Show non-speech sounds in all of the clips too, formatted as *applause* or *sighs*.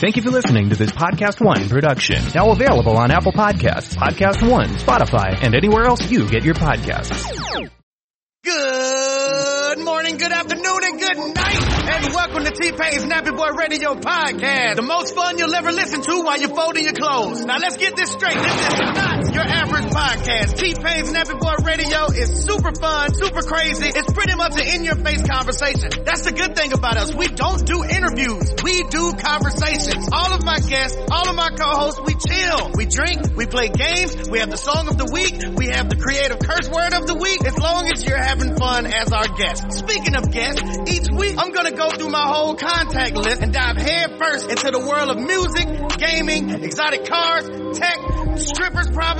Thank you for listening to this Podcast One production. Now available on Apple Podcasts, Podcast One, Spotify, and anywhere else you get your podcasts. Good morning, good afternoon, and good night, and welcome to T-Pain's Nappy Boy Radio Podcast. The most fun you'll ever listen to while you're folding your clothes. Now let's get this straight. This is not your average podcast. T-Pain's Nappy Boy Radio is super fun, super crazy. It's pretty much an in-your-face conversation. That's the good thing about us. We don't do interviews. We do conversations. All of my guests, all of my co-hosts, we chill. We drink, we play games, we have the song of the week, we have the creative curse word of the week, as long as you're having fun as our guest. Speaking of guests, each week I'm gonna go through my whole contact list and dive head first into the world of music, gaming, exotic cars, tech, strippers probably,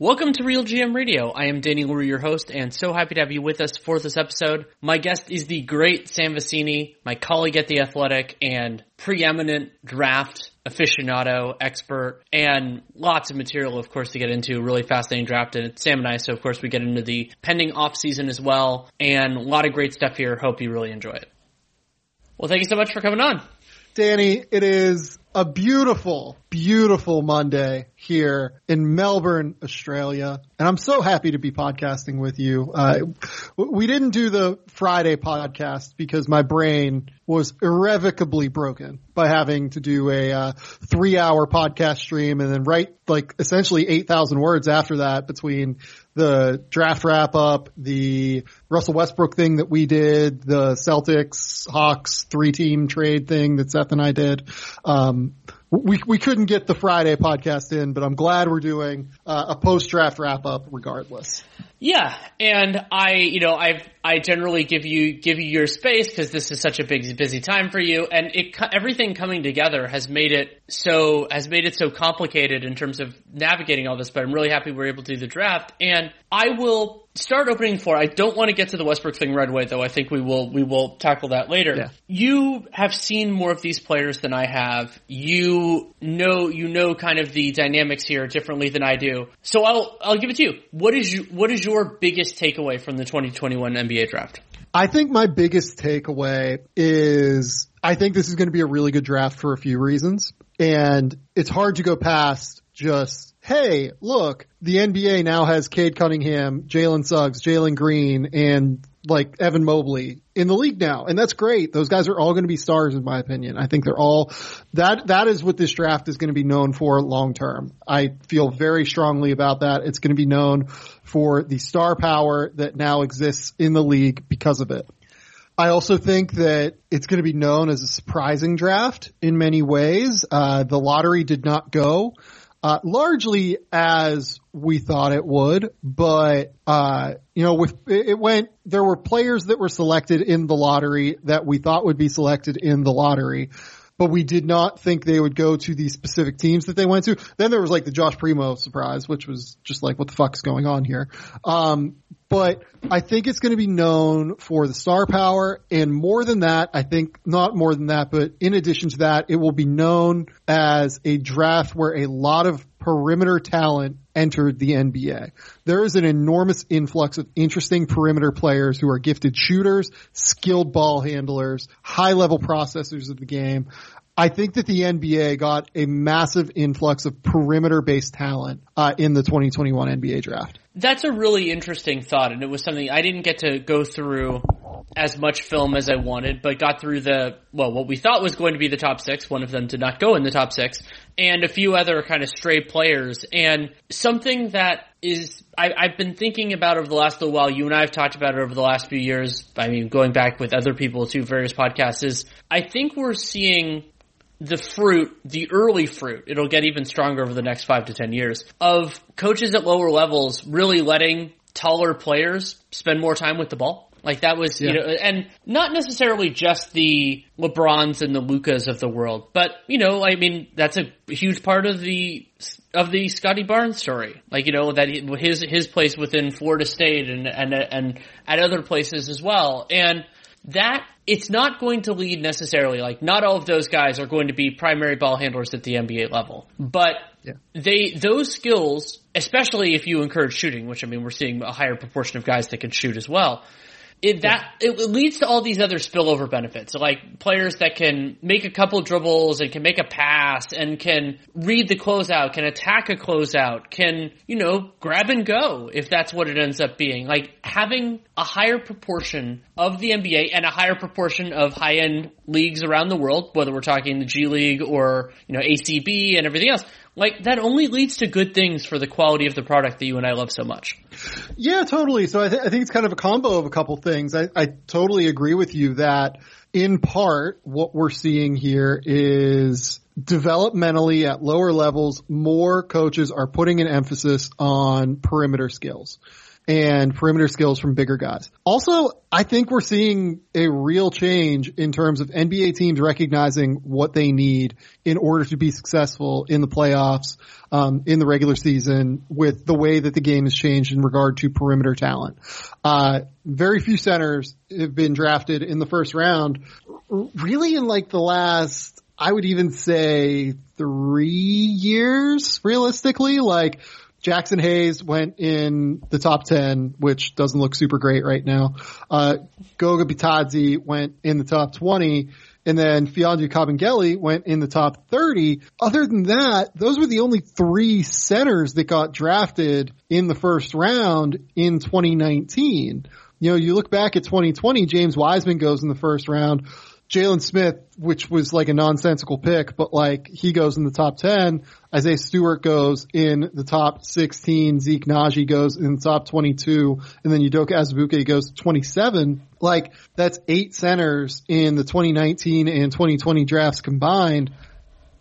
Welcome to RealGM Radio. I am Danny Leroux, your host, and so happy to have you with us for this episode. My guest is the great Sam Vecenie, my colleague at The Athletic, and preeminent draft aficionado, expert, and lots of material, of course, to get into. Really fascinating draft, and Sam and I, so of course we get into the pending off season as well, and a lot of great stuff here. Hope you really enjoy it. Well, thank you so much for coming on. Danny, it is a beautiful, beautiful Monday here in Melbourne, Australia. And I'm so happy to be podcasting with you. Uh, we didn't do the Friday podcast because my brain was irrevocably broken by having to do a uh, three hour podcast stream and then write like essentially 8,000 words after that between the draft wrap up, the Russell Westbrook thing that we did, the Celtics Hawks three team trade thing that Seth and I did. Um, we we couldn't get the Friday podcast in, but I'm glad we're doing uh, a post draft wrap up regardless. Yeah, and I, you know, I I generally give you give you your space because this is such a big busy time for you, and it everything coming together has made it so has made it so complicated in terms of navigating all this. But I'm really happy we're able to do the draft, and I will start opening for. I don't want to get to the Westbrook thing right away, though. I think we will we will tackle that later. Yeah. You have seen more of these players than I have. You know you know kind of the dynamics here differently than I do. So I'll I'll give it to you. What is you, what is your biggest takeaway from the 2021 NBA draft? I think my biggest takeaway is I think this is going to be a really good draft for a few reasons. And it's hard to go past just, hey, look, the NBA now has Cade Cunningham, Jalen Suggs, Jalen Green, and like Evan Mobley in the league now. And that's great. Those guys are all going to be stars in my opinion. I think they're all that that is what this draft is going to be known for long term. I feel very strongly about that. It's going to be known for the star power that now exists in the league because of it. I also think that it's going to be known as a surprising draft in many ways. Uh, the lottery did not go uh, largely as we thought it would, but uh, you know, with it went, there were players that were selected in the lottery that we thought would be selected in the lottery. But we did not think they would go to the specific teams that they went to. Then there was like the Josh Primo surprise, which was just like, what the fuck's going on here? Um, but I think it's going to be known for the star power and more than that, I think not more than that, but in addition to that, it will be known as a draft where a lot of perimeter talent entered the NBA. There is an enormous influx of interesting perimeter players who are gifted shooters, skilled ball handlers, high level processors of the game. I think that the NBA got a massive influx of perimeter based talent uh, in the 2021 NBA draft. That's a really interesting thought, and it was something I didn't get to go through as much film as I wanted, but got through the, well, what we thought was going to be the top six. One of them did not go in the top six and a few other kind of stray players. And something that is, I, I've been thinking about over the last little while, you and I have talked about it over the last few years. I mean, going back with other people to various podcasts is I think we're seeing the fruit, the early fruit, it'll get even stronger over the next five to ten years, of coaches at lower levels really letting taller players spend more time with the ball. Like that was, you know, and not necessarily just the LeBrons and the Lukas of the world, but you know, I mean, that's a huge part of the of the Scottie Barnes story. Like you know that his his place within Florida State and and and at other places as well, and that it's not going to lead necessarily like not all of those guys are going to be primary ball handlers at the NBA level, but Yeah. they those skills, especially if you encourage shooting, which I mean we're seeing a higher proportion of guys that can shoot as well. It, that it leads to all these other spillover benefits, like players that can make a couple dribbles and can make a pass and can read the closeout, can attack a closeout, can you know grab and go if that's what it ends up being. Like having a higher proportion of the NBA and a higher proportion of high end leagues around the world, whether we're talking the G League or you know ACB and everything else. Like that only leads to good things for the quality of the product that you and I love so much. Yeah, totally. So I, th- I think it's kind of a combo of a couple things. I, I totally agree with you that in part what we're seeing here is developmentally at lower levels, more coaches are putting an emphasis on perimeter skills and perimeter skills from bigger guys. Also, I think we're seeing a real change in terms of NBA teams recognizing what they need in order to be successful in the playoffs, um, in the regular season with the way that the game has changed in regard to perimeter talent. Uh, very few centers have been drafted in the first round really in like the last I would even say three years, realistically. Like Jaxson Hayes went in the top 10, which doesn't look super great right now. Uh, Goga Bitadze went in the top 20. And then Mfiondu Kabengele went in the top 30. Other than that, those were the only three centers that got drafted in the first round in 2019. You know, you look back at 2020, James Wiseman goes in the first round. Jalen Smith, which was like a nonsensical pick, but like he goes in the top 10. Isaiah Stewart goes in the top 16. Zeke Nnaji goes in the top 22. And then Udoka Azubuike goes 27. Like that's eight centers in the 2019 and 2020 drafts combined.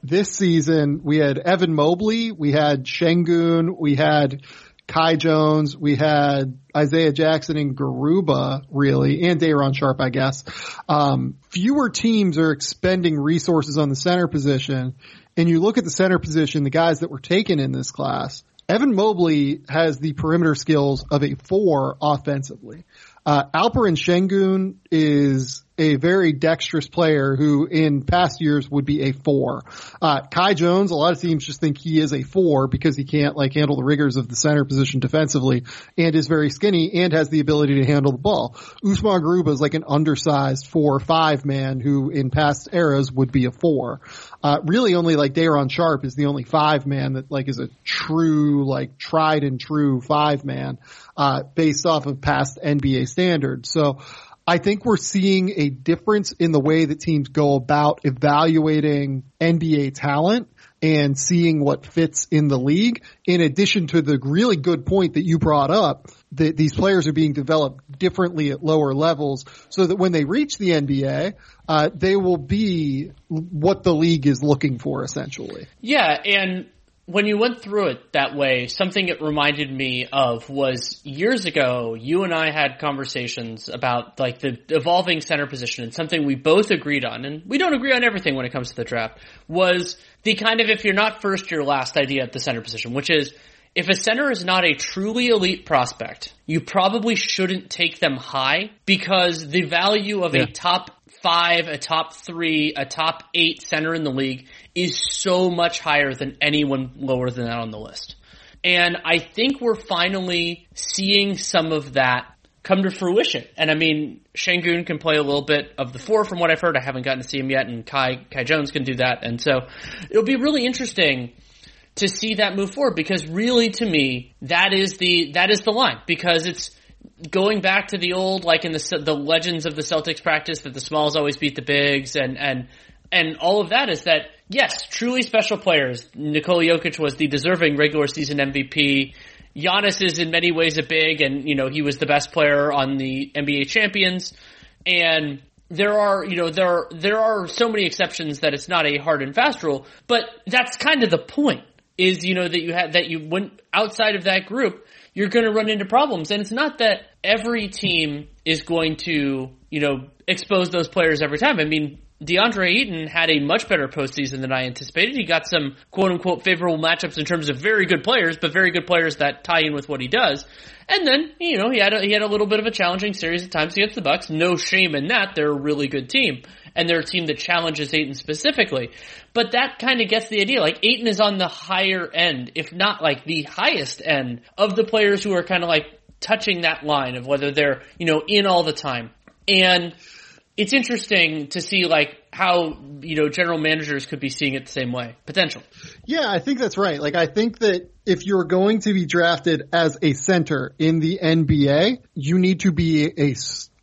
This season we had Evan Mobley, we had Sengun, we had Kai Jones, we had Isaiah Jackson and Garuba, really, and Day'Ron Sharpe, I guess. Um, fewer teams are expending resources on the center position, and you look at the center position, the guys that were taken in this class. Evan Mobley has the perimeter skills of a four offensively. Uh, Alperen Sengun is a very dexterous player who in past years would be a four. Uh, Kai Jones, a lot of teams just think he is a four because he can't like handle the rigors of the center position defensively and is very skinny and has the ability to handle the ball. Usman Garuba is like an undersized four or five man who in past eras would be a four. Uh, really only like Day'Ron Sharpe is the only five man that like is a true, like tried and true five man, uh, based off of past NBA standards. So, I think we're seeing a difference in the way that teams go about evaluating NBA talent and seeing what fits in the league. In addition to the really good point that you brought up, that these players are being developed differently at lower levels so that when they reach the NBA, uh, they will be what the league is looking for essentially. Yeah, and when you went through it that way, something it reminded me of was years ago, you and I had conversations about like the evolving center position and something we both agreed on, and we don't agree on everything when it comes to the draft, was the kind of if you're not first, you're last idea at the center position, which is if a center is not a truly elite prospect, you probably shouldn't take them high because the value of Yeah. a top five, a top three, a top eight center in the league is so much higher than anyone lower than that on the list. And I think we're finally seeing some of that come to fruition. And I mean, Sengun can play a little bit of the four from what I've heard. I haven't gotten to see him yet and Kai, Kai Jones can do that. And so it'll be really interesting to see that move forward because really to me, that is the, that is the line because it's, going back to the old, like in the the legends of the Celtics practice, that the smalls always beat the bigs, and and and all of that is that yes, truly special players. Nikola Jokic was the deserving regular season MVP. Giannis is in many ways a big, and you know he was the best player on the NBA champions. And there are, you know, there there are so many exceptions that it's not a hard and fast rule. But that's kind of the point is, you know, that you had, that you went outside of that group, you're going to run into problems. And it's not that every team is going to, you know, expose those players every time. I mean, DeAndre Ayton had a much better postseason than I anticipated. He got some quote unquote favorable matchups in terms of very good players, but very good players that tie in with what he does. And then, you know, he had a, he had a little bit of a challenging series at times against the Bucks. No shame in that. They're a really good team. And they're a team that challenges Ayton specifically. But that kind of gets the idea. Like Ayton is on the higher end, if not like the highest end of the players who are kind of like touching that line of whether they're, you know, in all the time. And it's interesting to see like how you know general managers could be seeing it the same way potential yeah i think that's right like i think that if you're going to be drafted as a center in the nba you need to be a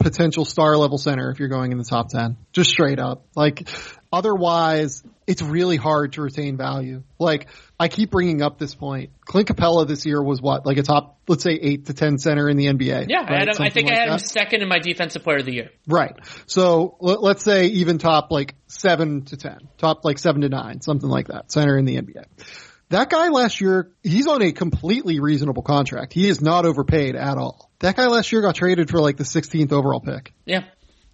potential star level center if you're going in the top 10 just straight up like otherwise it's really hard to retain value like I keep bringing up this point. Clint Capela this year was what, like a top, let's say eight to ten center in the NBA. Yeah, right? I, I, think like I had that. him second in my defensive player of the year. Right. So let, us say even top like seven to ten, top like seven to nine, something like that, center in the NBA. That guy last year, he's on a completely reasonable contract. He is not overpaid at all. That guy last year got traded for like the 16th overall pick. Yeah.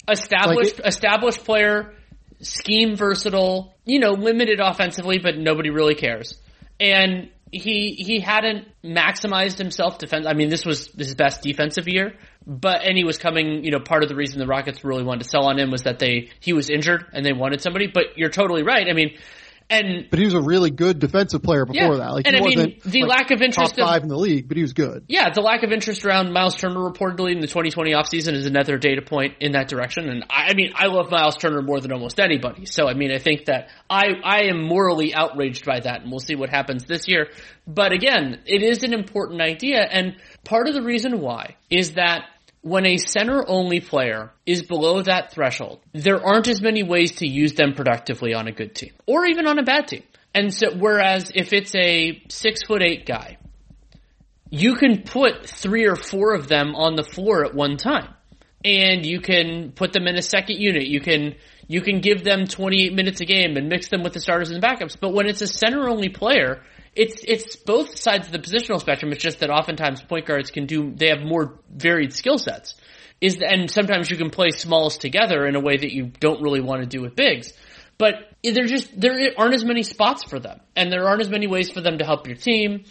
Established, like it, established player, scheme versatile, you know, limited offensively, but nobody really cares and he he hadn't maximized himself defense. I mean, this was his best defensive year, but and he was coming. You know, part of the reason the Rockets really wanted to sell on him was that they he was injured and they wanted somebody. But you're totally right. I mean, and but he was a really good defensive player before yeah. that. Like and I mean, the like lack of interest top five of, in the league, but he was good. Yeah, the lack of interest around Miles Turner reportedly in the 2020 offseason is another data point in that direction. And I, I, mean, I love Miles Turner more than almost anybody. So I mean, I think that I I am morally outraged by that, and we'll see what happens this year. But again, it is an important idea, and part of the reason why is that when a center only player is below that threshold, there aren't as many ways to use them productively on a good team or even on a bad team. And so, whereas if it's a six foot eight guy, you can put three or four of them on the floor at one time. And you can put them in a second unit. You can, you can give them 28 minutes a game and mix them with the starters and the backups. But when it's a center only player, it's it's both sides of the positional spectrum. It's just that oftentimes point guards can do they have more varied skill sets. Is and sometimes you can play smalls together in a way that you don't really want to do with bigs. But there just there aren't as many spots for them, and there aren't as many ways for them to help your team.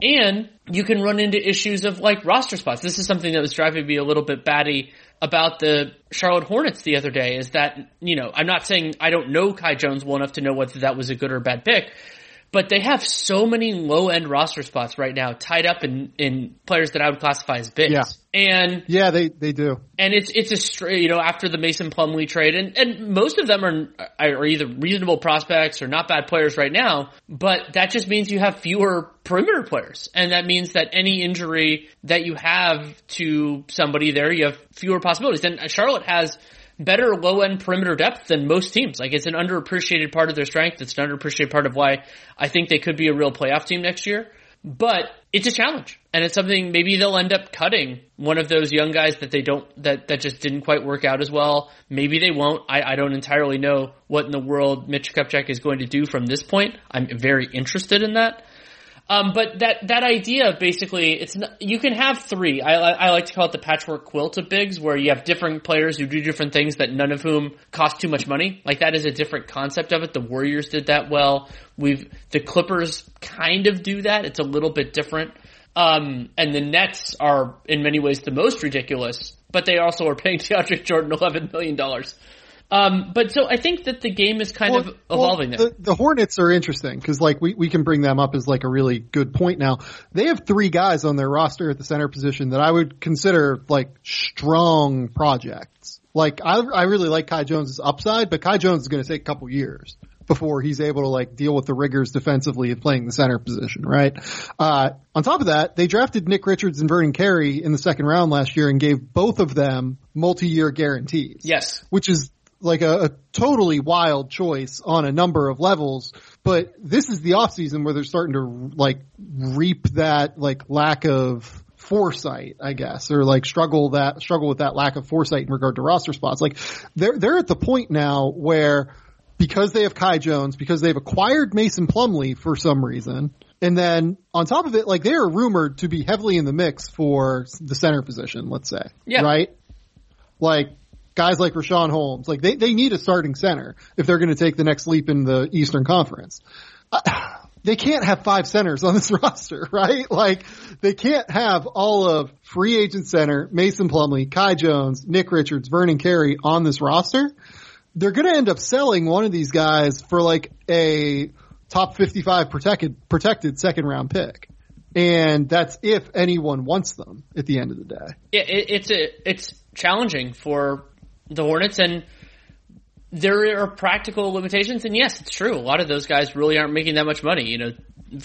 And you can run into issues of like roster spots. This is something that was driving me a little bit batty about the Charlotte Hornets the other day is that, you know, I'm not saying I don't know Kai Jones well enough to know whether that was a good or bad pick, but they have so many low end roster spots right now tied up in, in players that I would classify as bigs. Yeah. And yeah, they, they do. And it's, it's a straight, you know, after the Mason Plumlee trade and, and most of them are, are either reasonable prospects or not bad players right now, but that just means you have fewer perimeter players. And that means that any injury that you have to somebody there, you have fewer possibilities. And Charlotte has, better low end perimeter depth than most teams. Like it's an underappreciated part of their strength. It's an underappreciated part of why I think they could be a real playoff team next year. But it's a challenge. And it's something maybe they'll end up cutting one of those young guys that they don't, that, that just didn't quite work out as well. Maybe they won't. I, I don't entirely know what in the world Mitch Kupchak is going to do from this point. I'm very interested in that. Um, but that that idea basically, it's not, you can have three. I, I like to call it the patchwork quilt of bigs, where you have different players who do different things that none of whom cost too much money. Like that is a different concept of it. The Warriors did that well. We've the Clippers kind of do that. It's a little bit different. Um, and the Nets are in many ways the most ridiculous, but they also are paying *laughs* DeAndre Jordan eleven million dollars. Um, but so I think that the game is kind well, of evolving well, the, the, Hornets are interesting because like we, we can bring them up as like a really good point now. They have three guys on their roster at the center position that I would consider like strong projects. Like I, I really like Kai Jones' upside, but Kai Jones is going to take a couple years before he's able to like deal with the rigors defensively of playing the center position, right? Uh, on top of that, they drafted Nick Richards and Vernon Carey in the second round last year and gave both of them multi-year guarantees. Yes. Which is like a, a, totally wild choice on a number of levels. But this is the off season where they're starting to like reap that like lack of foresight, I guess, or like struggle that struggle with that lack of foresight in regard to roster spots. Like they're they're at the point now where because they have Kai Jones, because they've acquired Mason Plumlee for some reason, And then on top of it, like they are rumored to be heavily in the mix for the center position, let's say. Yeah. Right? Like guys like Richaun Holmes, like they, they need a starting center if they're going to take the next leap in the Eastern Conference. *sighs* They can't have five centers on this *laughs* roster, right? Like they can't have all of free agent center, Mason Plumlee, Kai Jones, Nick Richards, Vernon Carey on this roster. They're going to end up selling one of these guys for like a top 55 protected, protected second round pick. And that's if anyone wants them at the end of the day. Yeah, it, it's a, it's challenging for the Hornets and there are practical limitations and yes, it's true. A lot of those guys really aren't making that much money. You know,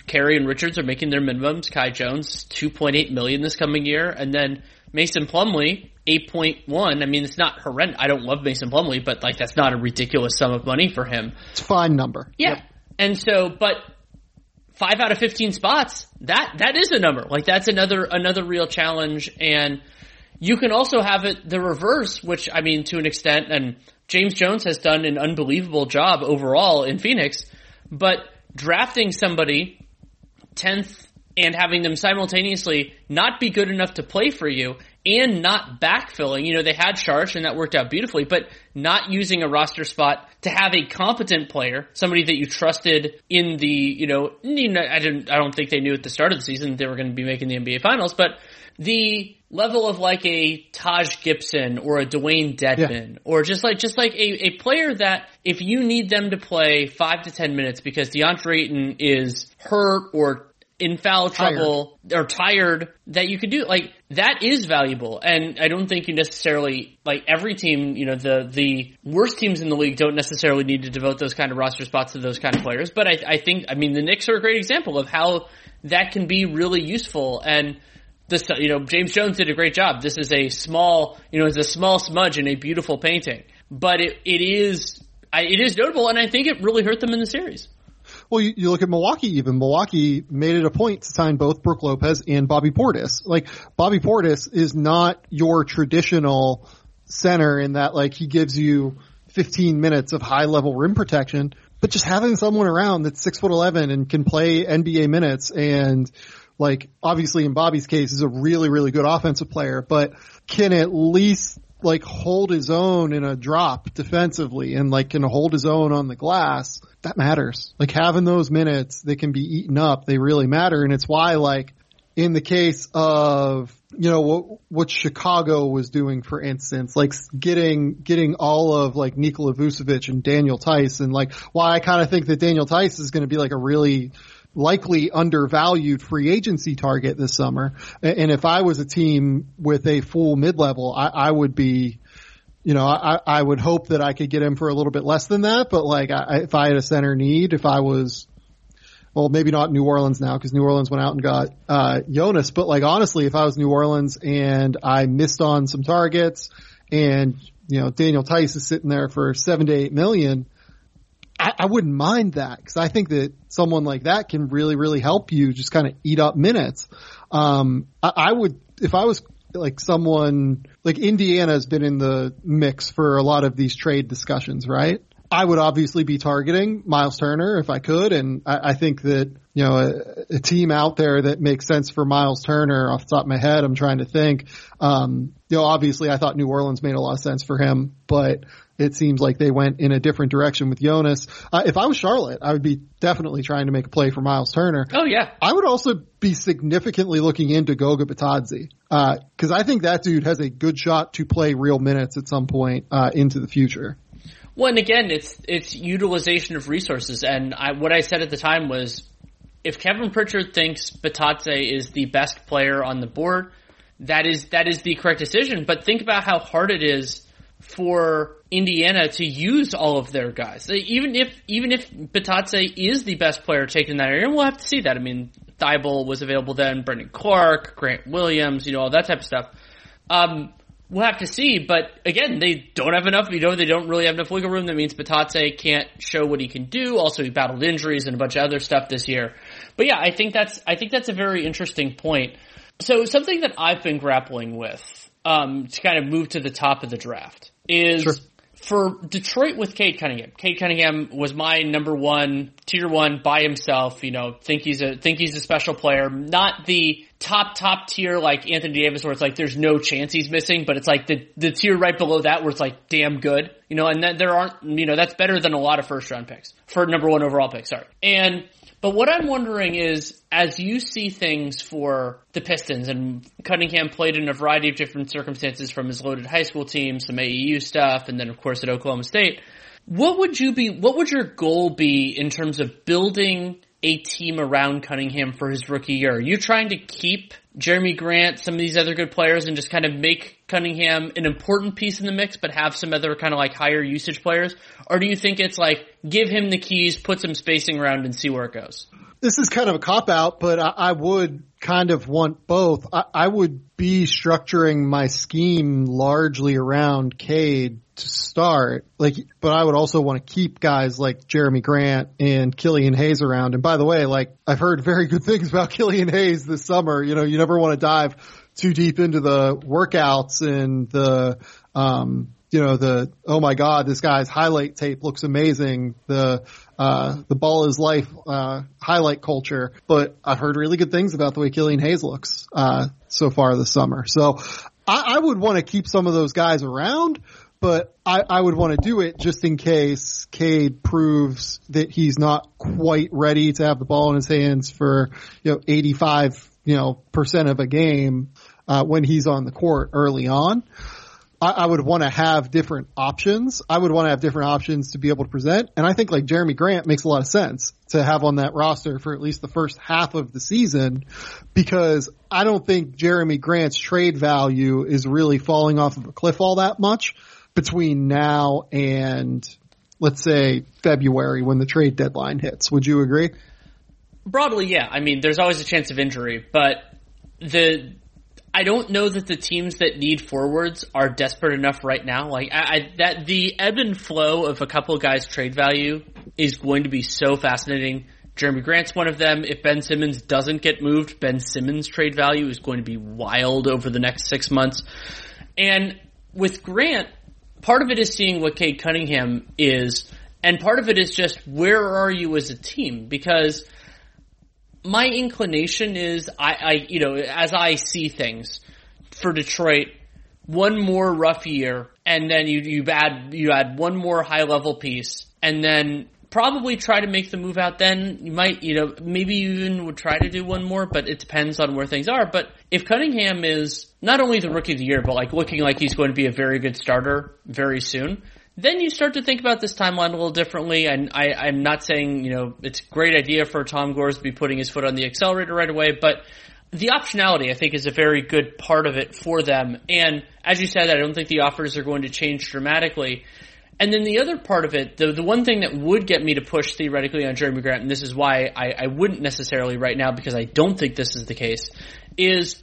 Carey and Richards are making their minimums. Kai Jones, 2.8 million this coming year. And then Mason Plumlee, 8.1. I mean, it's not horrendous. I don't love Mason Plumlee, but like that's not a ridiculous sum of money for him. It's a fine number. Yeah. Yep. And so, but five out of 15 spots, that, that is a number. Like that's another, another real challenge. And you can also have it the reverse, which I mean, to an extent, and James Jones has done an unbelievable job overall in Phoenix, but drafting somebody 10th and having them simultaneously not be good enough to play for you and not backfilling. You know, they had Saric and that worked out beautifully, but not using a roster spot to have a competent player, somebody that you trusted in the, you know, I didn't, I don't think they knew at the start of the season they were going to be making the NBA finals, but the level of like a Taj Gibson or a Dewayne Dedmon yeah. or just like just like a, a player that if you need them to play five to ten minutes because DeAndre Ayton is hurt or in foul trouble tired. or tired that you could do like that is valuable and I don't think you necessarily like every team you know the the worst teams in the league don't necessarily need to devote those kind of roster spots to those kind of players but I, I think I mean the Knicks are a great example of how that can be really useful and this, uh, you know, James Jones did a great job. This is a small, you know, it's a small smudge in a beautiful painting, but it, it is, it is notable and I think it really hurt them in the series. Well, you, you, look at Milwaukee even. Milwaukee made it a point to sign both Brook Lopez and Bobby Portis. Like, Bobby Portis is not your traditional center in that, like, he gives you 15 minutes of high level rim protection, but just having someone around that's six foot 11 and can play NBA minutes and like obviously in Bobby's case is a really, really good offensive player, but can at least like hold his own in a drop defensively and like can hold his own on the glass. That matters. Like having those minutes, they can be eaten up. They really matter. And it's why like in the case of, you know, what, what Chicago was doing, for instance, like getting, getting all of like Nikola Vucevic and Daniel Theis, and like why I kind of think that Daniel Theis is going to be like a really, likely undervalued free agency target this summer. And if I was a team with a full mid-level, I, I would be, you know, I, I would hope that I could get him for a little bit less than that. But like, I, if I had a center need, if I was, well, maybe not New Orleans now because New Orleans went out and got uh, Jonas. But like, honestly, if I was New Orleans and I missed on some targets, and you know, Daniel Theis is sitting there for seven to eight million I, I wouldn't mind that because I think that someone like that can really, really help you just kind of eat up minutes. Um, I, I would, if I was like someone like Indiana has been in the mix for a lot of these trade discussions, right? I would obviously be targeting Miles Turner if I could, and I, I think that you know a, a, team out there that makes sense for Miles Turner off the top of my head. I'm trying to think. Um, you know, obviously I thought New Orleans made a lot of sense for him, but it seems like they went in a different direction with Jonas. Uh, if I was Charlotte, I would be definitely trying to make a play for Miles Turner. Oh yeah. I would also be significantly looking into Goga Bitadze, uh, cause I think that dude has a good shot to play real minutes at some point, uh, into the future. Well, and again, it's, it's utilization of resources. And I, what I said at the time was, if Kevin Pritchard thinks Bitadze is the best player on the board, that is, that is the correct decision. But think about how hard it is for Indiana to use all of their guys. Even if even if Bitadze is the best player taken in that area, we'll have to see that. I mean, Thybulle was available then, Brandon Clarke, Grant Williams, you know, all that type of stuff. Um, we'll have to see, but again, they don't have enough. You know, they don't really have enough wiggle room. That means Bitadze can't show what he can do. Also, he battled injuries and a bunch of other stuff this year. But yeah, I think that's I think that's a very interesting point. So something that I've been grappling with um, to kind of move to the top of the draft is sure. For Detroit with Cade Cunningham. Cade Cunningham was my number one, tier one by himself. You know, think he's a think he's a special player. Not the top top tier like Anthony Davis, where it's like there's no chance he's missing, but it's like the the tier right below that where it's like damn good. You know, and that there aren't you know that's better than a lot of first round picks for number one overall pick. Sorry, and but what I'm wondering is, as you see things for the Pistons, and Cunningham played in a variety of different circumstances from his loaded high school team, some AAU stuff, and then of course at Oklahoma State. What would you be, what would your goal be in terms of building a team around Cunningham for his rookie year? Are you trying to keep Jerami Grant, some of these other good players, and just kind of make Cunningham an important piece in the mix, but have some other kind of like higher usage players? Or do you think it's like give him the keys, put some spacing around, and see where it goes? This is kind of a cop out, but I, I would kind of want both. I, I would be structuring my scheme largely around Cade to start. Like, but I would also want to keep guys like Jerami Grant and Killian Hayes around. And by the way, like I've heard very good things about *laughs* Killian Hayes this summer. You know, you never want to dive too deep into the workouts and the, um, you know, the, oh my God, this guy's highlight tape looks amazing. The, uh, the ball is life, uh, highlight culture, but I've heard really good things about the way Killian Hayes looks, uh, so far this summer. So I, I would want to keep some of those guys around, but I, I would want to do it just in case Cade proves that he's not quite ready to have the ball in his hands for, you know, 85, you know, percent of a game, uh, when he's on the court early on. I, I would want to have different options. I would want to have different options to be able to present. And I think like Jerami Grant makes a lot of sense to have on that roster for at least the first half of the season because I don't think Jerami Grant's trade value is really falling off of a cliff all that much between now and let's say February when the trade deadline hits. Would you agree? Broadly, yeah. I mean, there's always a chance of injury, but the I don't know that the teams that need forwards are desperate enough right now. Like I, I, that the ebb and flow of a couple of guys' trade value is going to be so fascinating. Jerami Grant's one of them. If Ben Simmons doesn't get moved, Ben Simmons' trade value is going to be wild over the next six months. And with Grant, part of it is seeing what Cade Cunningham is, and part of it is just where are you as a team? Because my inclination is I, I, you know, as I see things for Detroit, one more rough year, and then you you add you add one more high level piece, and then probably try to make the move out. Then you might, you know, maybe you even would try to do one more, but it depends on where things are. But if Cunningham is not only the rookie of the year, but like looking like he's going to be a very good starter very soon, then you start to think about this timeline a little differently. And I, I'm not saying, you know, it's a great idea for Tom Gores to be putting his foot on the accelerator right away, but the optionality, I think, is a very good part of it for them. And as you said, I don't think the offers are going to change dramatically. And then the other part of it, the, the one thing that would get me to push theoretically on Jerami Grant, and this is why I, I wouldn't necessarily right now because I don't think this is the case, is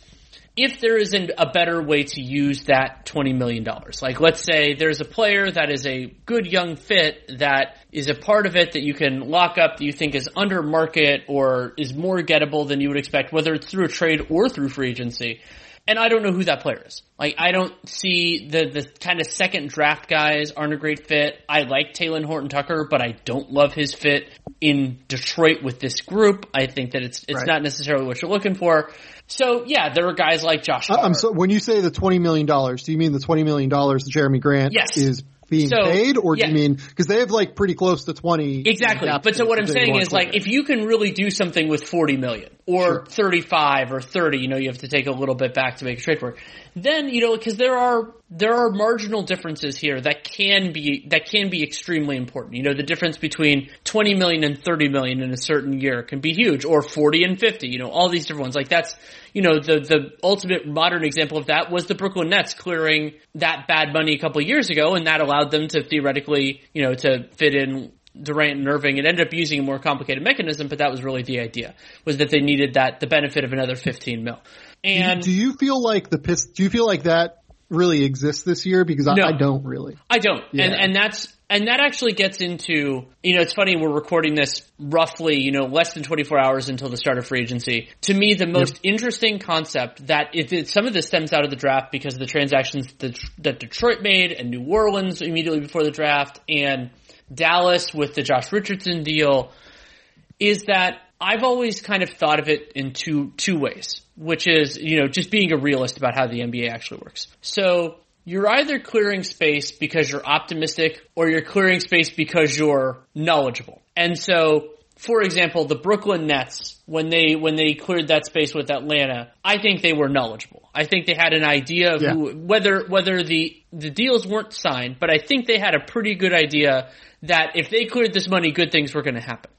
if there isn't a better way to use that $20 million. Like, let's say there's a player that is a good young fit that is a part of it that you can lock up that you think is under market or is more gettable than you would expect, whether it's through a trade or through free agency. And I don't know who that player is. Like, I don't see the, the kind of second draft guys aren't a great fit. I like Talen Horton Tucker, but I don't love his fit in Detroit with this group. I think that it's, it's right. not necessarily what you're looking for. So yeah, there are guys like Josh. Uh, I'm so when you say the twenty million dollars, do you mean the twenty million dollars Jerami Grant yes. is being so, paid, or yeah. do you mean because they have like pretty close to twenty? Exactly. But so what I'm saying is like if you can really do something with forty million or sure. thirty five or thirty, you know, you have to take a little bit back to make a trade work. Then you know because there are there are marginal differences here that can be that can be extremely important. You know, the difference between twenty million and thirty million in a certain year can be huge, or forty and fifty. You know, all these different ones like that's you know, the, the ultimate modern example of that was the Brooklyn Nets clearing that bad money a couple of years ago, and that allowed them to theoretically, you know, to fit in Durant and Irving and ended up using a more complicated mechanism, but that was really the idea, was that they needed that, the benefit of another 15 mil. And do you feel like the piss, do you feel like that really exists this year? Because I, no, I don't really. I don't. Yeah. And, and that's, And that actually gets into, you know, it's funny, we're recording this roughly, you know, less than 24 hours until the start of free agency. To me, the most yep. interesting concept that it, it, some of this stems out of the draft because of the transactions that, that Detroit made and New Orleans immediately before the draft and Dallas with the Josh Richardson deal is that I've always kind of thought of it in two, two ways, which is, you know, just being a realist about how the NBA actually works. So you're either clearing space because you're optimistic or you're clearing space because you're knowledgeable. And so, for example, the Brooklyn Nets, when they, when they cleared that space with Atlanta, I think they were knowledgeable. I think they had an idea of yeah. who, whether, whether the, the deals weren't signed, but I think they had a pretty good idea that if they cleared this money, good things were going to happen.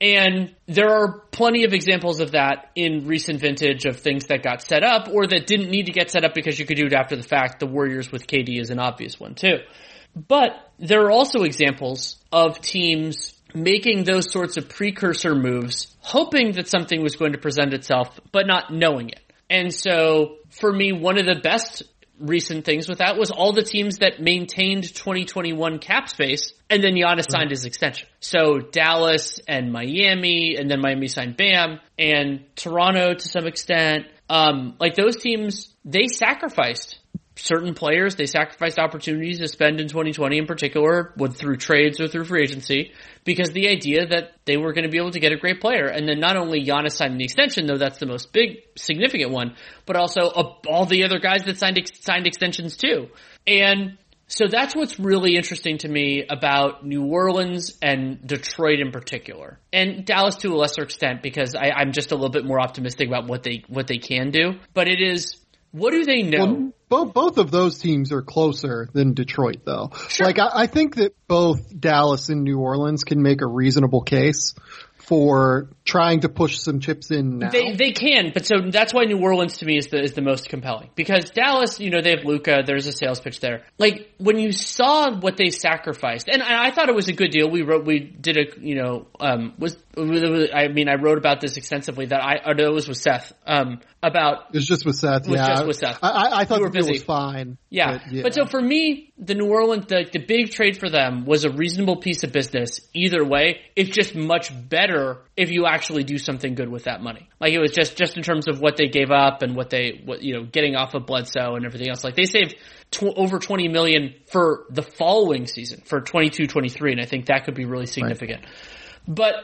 And there are plenty of examples of that in recent vintage of things that got set up or that didn't need to get set up because you could do it after the fact. The Warriors with KD is an obvious one too. But there are also examples of teams making those sorts of precursor moves, hoping that something was going to present itself, but not knowing it. And so for me, one of the best recent things with that was all the teams that maintained 2021 cap space and then Giannis mm-hmm. signed his extension. So Dallas and Miami and then Miami signed Bam and Toronto to some extent. Um, like those teams, they sacrificed certain players, they sacrificed opportunities to spend in 2020 in particular, with through trades or through free agency, because the idea that they were going to be able to get a great player. And then not only Giannis signing the extension, though that's the most big, significant one, but also uh, all the other guys that signed, signed extensions too. And so that's what's really interesting to me about New Orleans and Detroit in particular, and Dallas to a lesser extent because I, am just a little bit more optimistic about what they what they can do. But it is what do they know? Well, both both of those teams are closer than Detroit, though. Sure. Like I, I think that both Dallas and New Orleans can make a reasonable case for trying to push some chips in now. They they can, but so that's why New Orleans to me is the is the most compelling because Dallas, you know, they have Luka. There's a sales pitch there. Like when you saw what they sacrificed, and I thought it was a good deal. We wrote, we did a, you know, um, was I mean, I wrote about this extensively. That I, I know it was with Seth. Um, about it was just with Seth. Was yeah, just with Seth. I, I thought it was fine. Yeah. But, yeah. but so for me, the New Orleans, the the big trade for them was a reasonable piece of business. Either way, it's just much better if you actually do something good with that money. Like it was just just in terms of what they gave up and what they what you know getting off of Bledsoe and everything else. Like they saved tw- over 20 million for the following season for 22-23 and I think that could be really significant. Right. But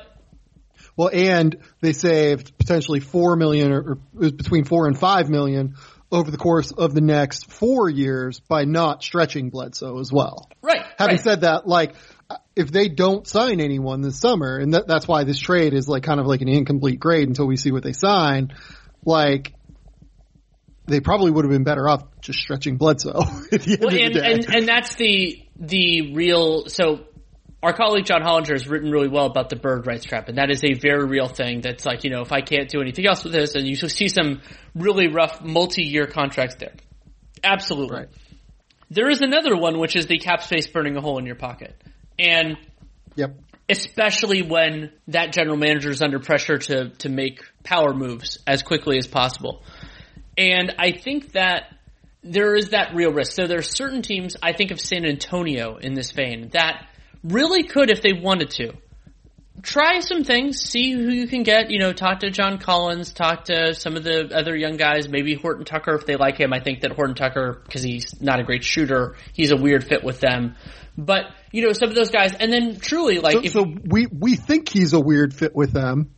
well, and they saved potentially four million or, or between four and five million over the course of the next four years by not stretching Bledsoe as well. Right. Having right. said that, like if they don't sign anyone this summer, and that, that's why this trade is like kind of like an incomplete grade until we see what they sign, like they probably would have been better off just stretching Bledsoe. *laughs* well, and, and, and that's the the real so our colleague John Hollinger has written really well about the bird rights trap, and that is a very real thing. That's like, you know, if I can't do anything else with this, and you see some really rough multi-year contracts there. Absolutely. Right. There is another one, which is the cap space burning a hole in your pocket. And yep. especially when that general manager is under pressure to, to make power moves as quickly as possible. And I think that there is that real risk. So there are certain teams, I think of San Antonio in this vein, that really could, if they wanted to, try some things, see who you can get, you know, talk to John Collins, talk to some of the other young guys, maybe Horton Tucker if they like him. I think that Horton Tucker, because he's not a great shooter, he's a weird fit with them. But, you know, some of those guys, and then truly, like, so, if, so we, we think he's a weird fit with them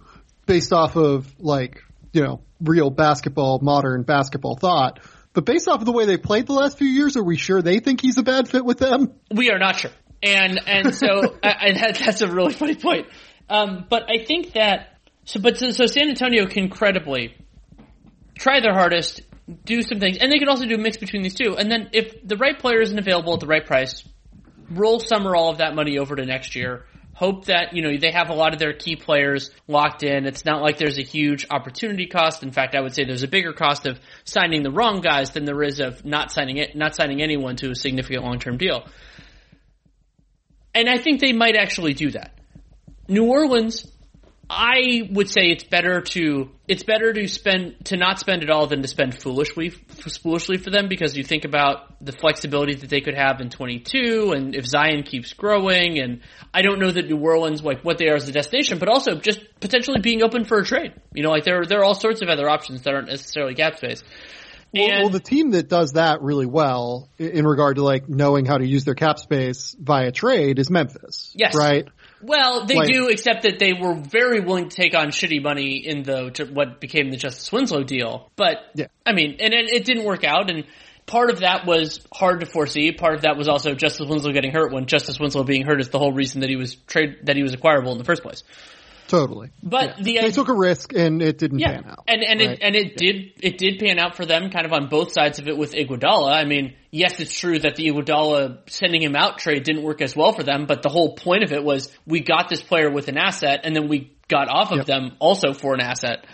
based off of, like, you know, real basketball, modern basketball thought. But based off of the way they played the last few years, are we sure they think he's a bad fit with them? We are not sure. And and so *laughs* I, I, that's a really funny point. Um, but I think that so, but so, so San Antonio can credibly try their hardest, do some things, and they could also do a mix between these two. And then if the right player isn't available at the right price, roll some or all of that money over to next year. Hope that, you know, they have a lot of their key players locked in. It's not like there's a huge opportunity cost. In fact, I would say there's a bigger cost of signing the wrong guys than there is of not signing it, not signing anyone to a significant long-term deal. And I think they might actually do that. New Orleans I would say it's better to it's better to spend to not spend at all than to spend foolishly foolishly for them because you think about the flexibility that they could have in 22 and if Zion keeps growing and I don't know that New Orleans like what they are as a destination but also just potentially being open for a trade. You know like there there are all sorts of other options that aren't necessarily cap space. Well, well, the team that does that really well in regard to like knowing how to use their cap space via trade is Memphis. Yes. Right. Well, they like, do, except that they were very willing to take on shitty money in the what became the Justice Winslow deal. But yeah. I mean, and it, it didn't work out, and part of that was hard to foresee. Part of that was also Justice Winslow getting hurt. When Justice Winslow being hurt is the whole reason that he was trade that he was acquirable in the first place. Totally. But yeah. the they took a risk and it didn't yeah. pan out. And and right? it and it yeah. did it did pan out for them kind of on both sides of it with Iguodala. I mean, yes, it's true that the Iguodala sending him out trade didn't work as well for them, but the whole point of it was we got this player with an asset and then we got off of yep. them also for an asset.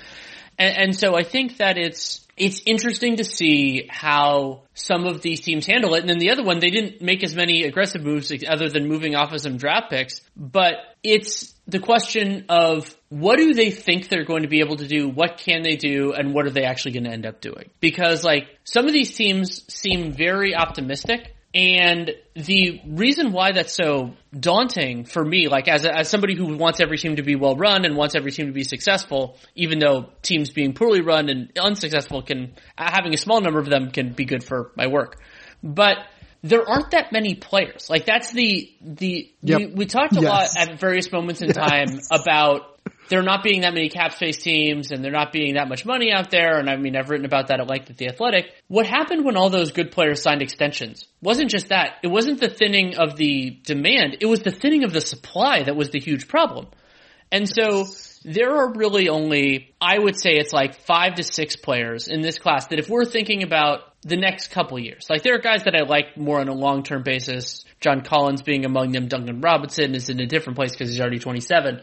And, and so I think that it's it's interesting to see how some of these teams handle it. And then the other one, they didn't make as many aggressive moves other than moving off of some draft picks, but it's the question of what do they think they're going to be able to do? What can they do? And what are they actually going to end up doing? Because like some of these teams seem very optimistic and the reason why that's so daunting for me, like as a, as somebody who wants every team to be well run and wants every team to be successful, even though teams being poorly run and unsuccessful can having a small number of them can be good for my work. But there aren't that many players. Like that's the the yep. we, we, talked a yes. lot at various moments in yes. time about there not being that many cap space teams and there not being that much money out there. And I mean, I've written about that at length at the Athletic. What happened when all those good players signed extensions wasn't just that. It wasn't the thinning of the demand. It was the thinning of the supply that was the huge problem. And so there are really only, I would say it's like five to six players in this class that if we're thinking about the next couple years, like there are guys that I like more on a long-term basis. John Collins being among them. Duncan Robinson is in a different place because he's already 27.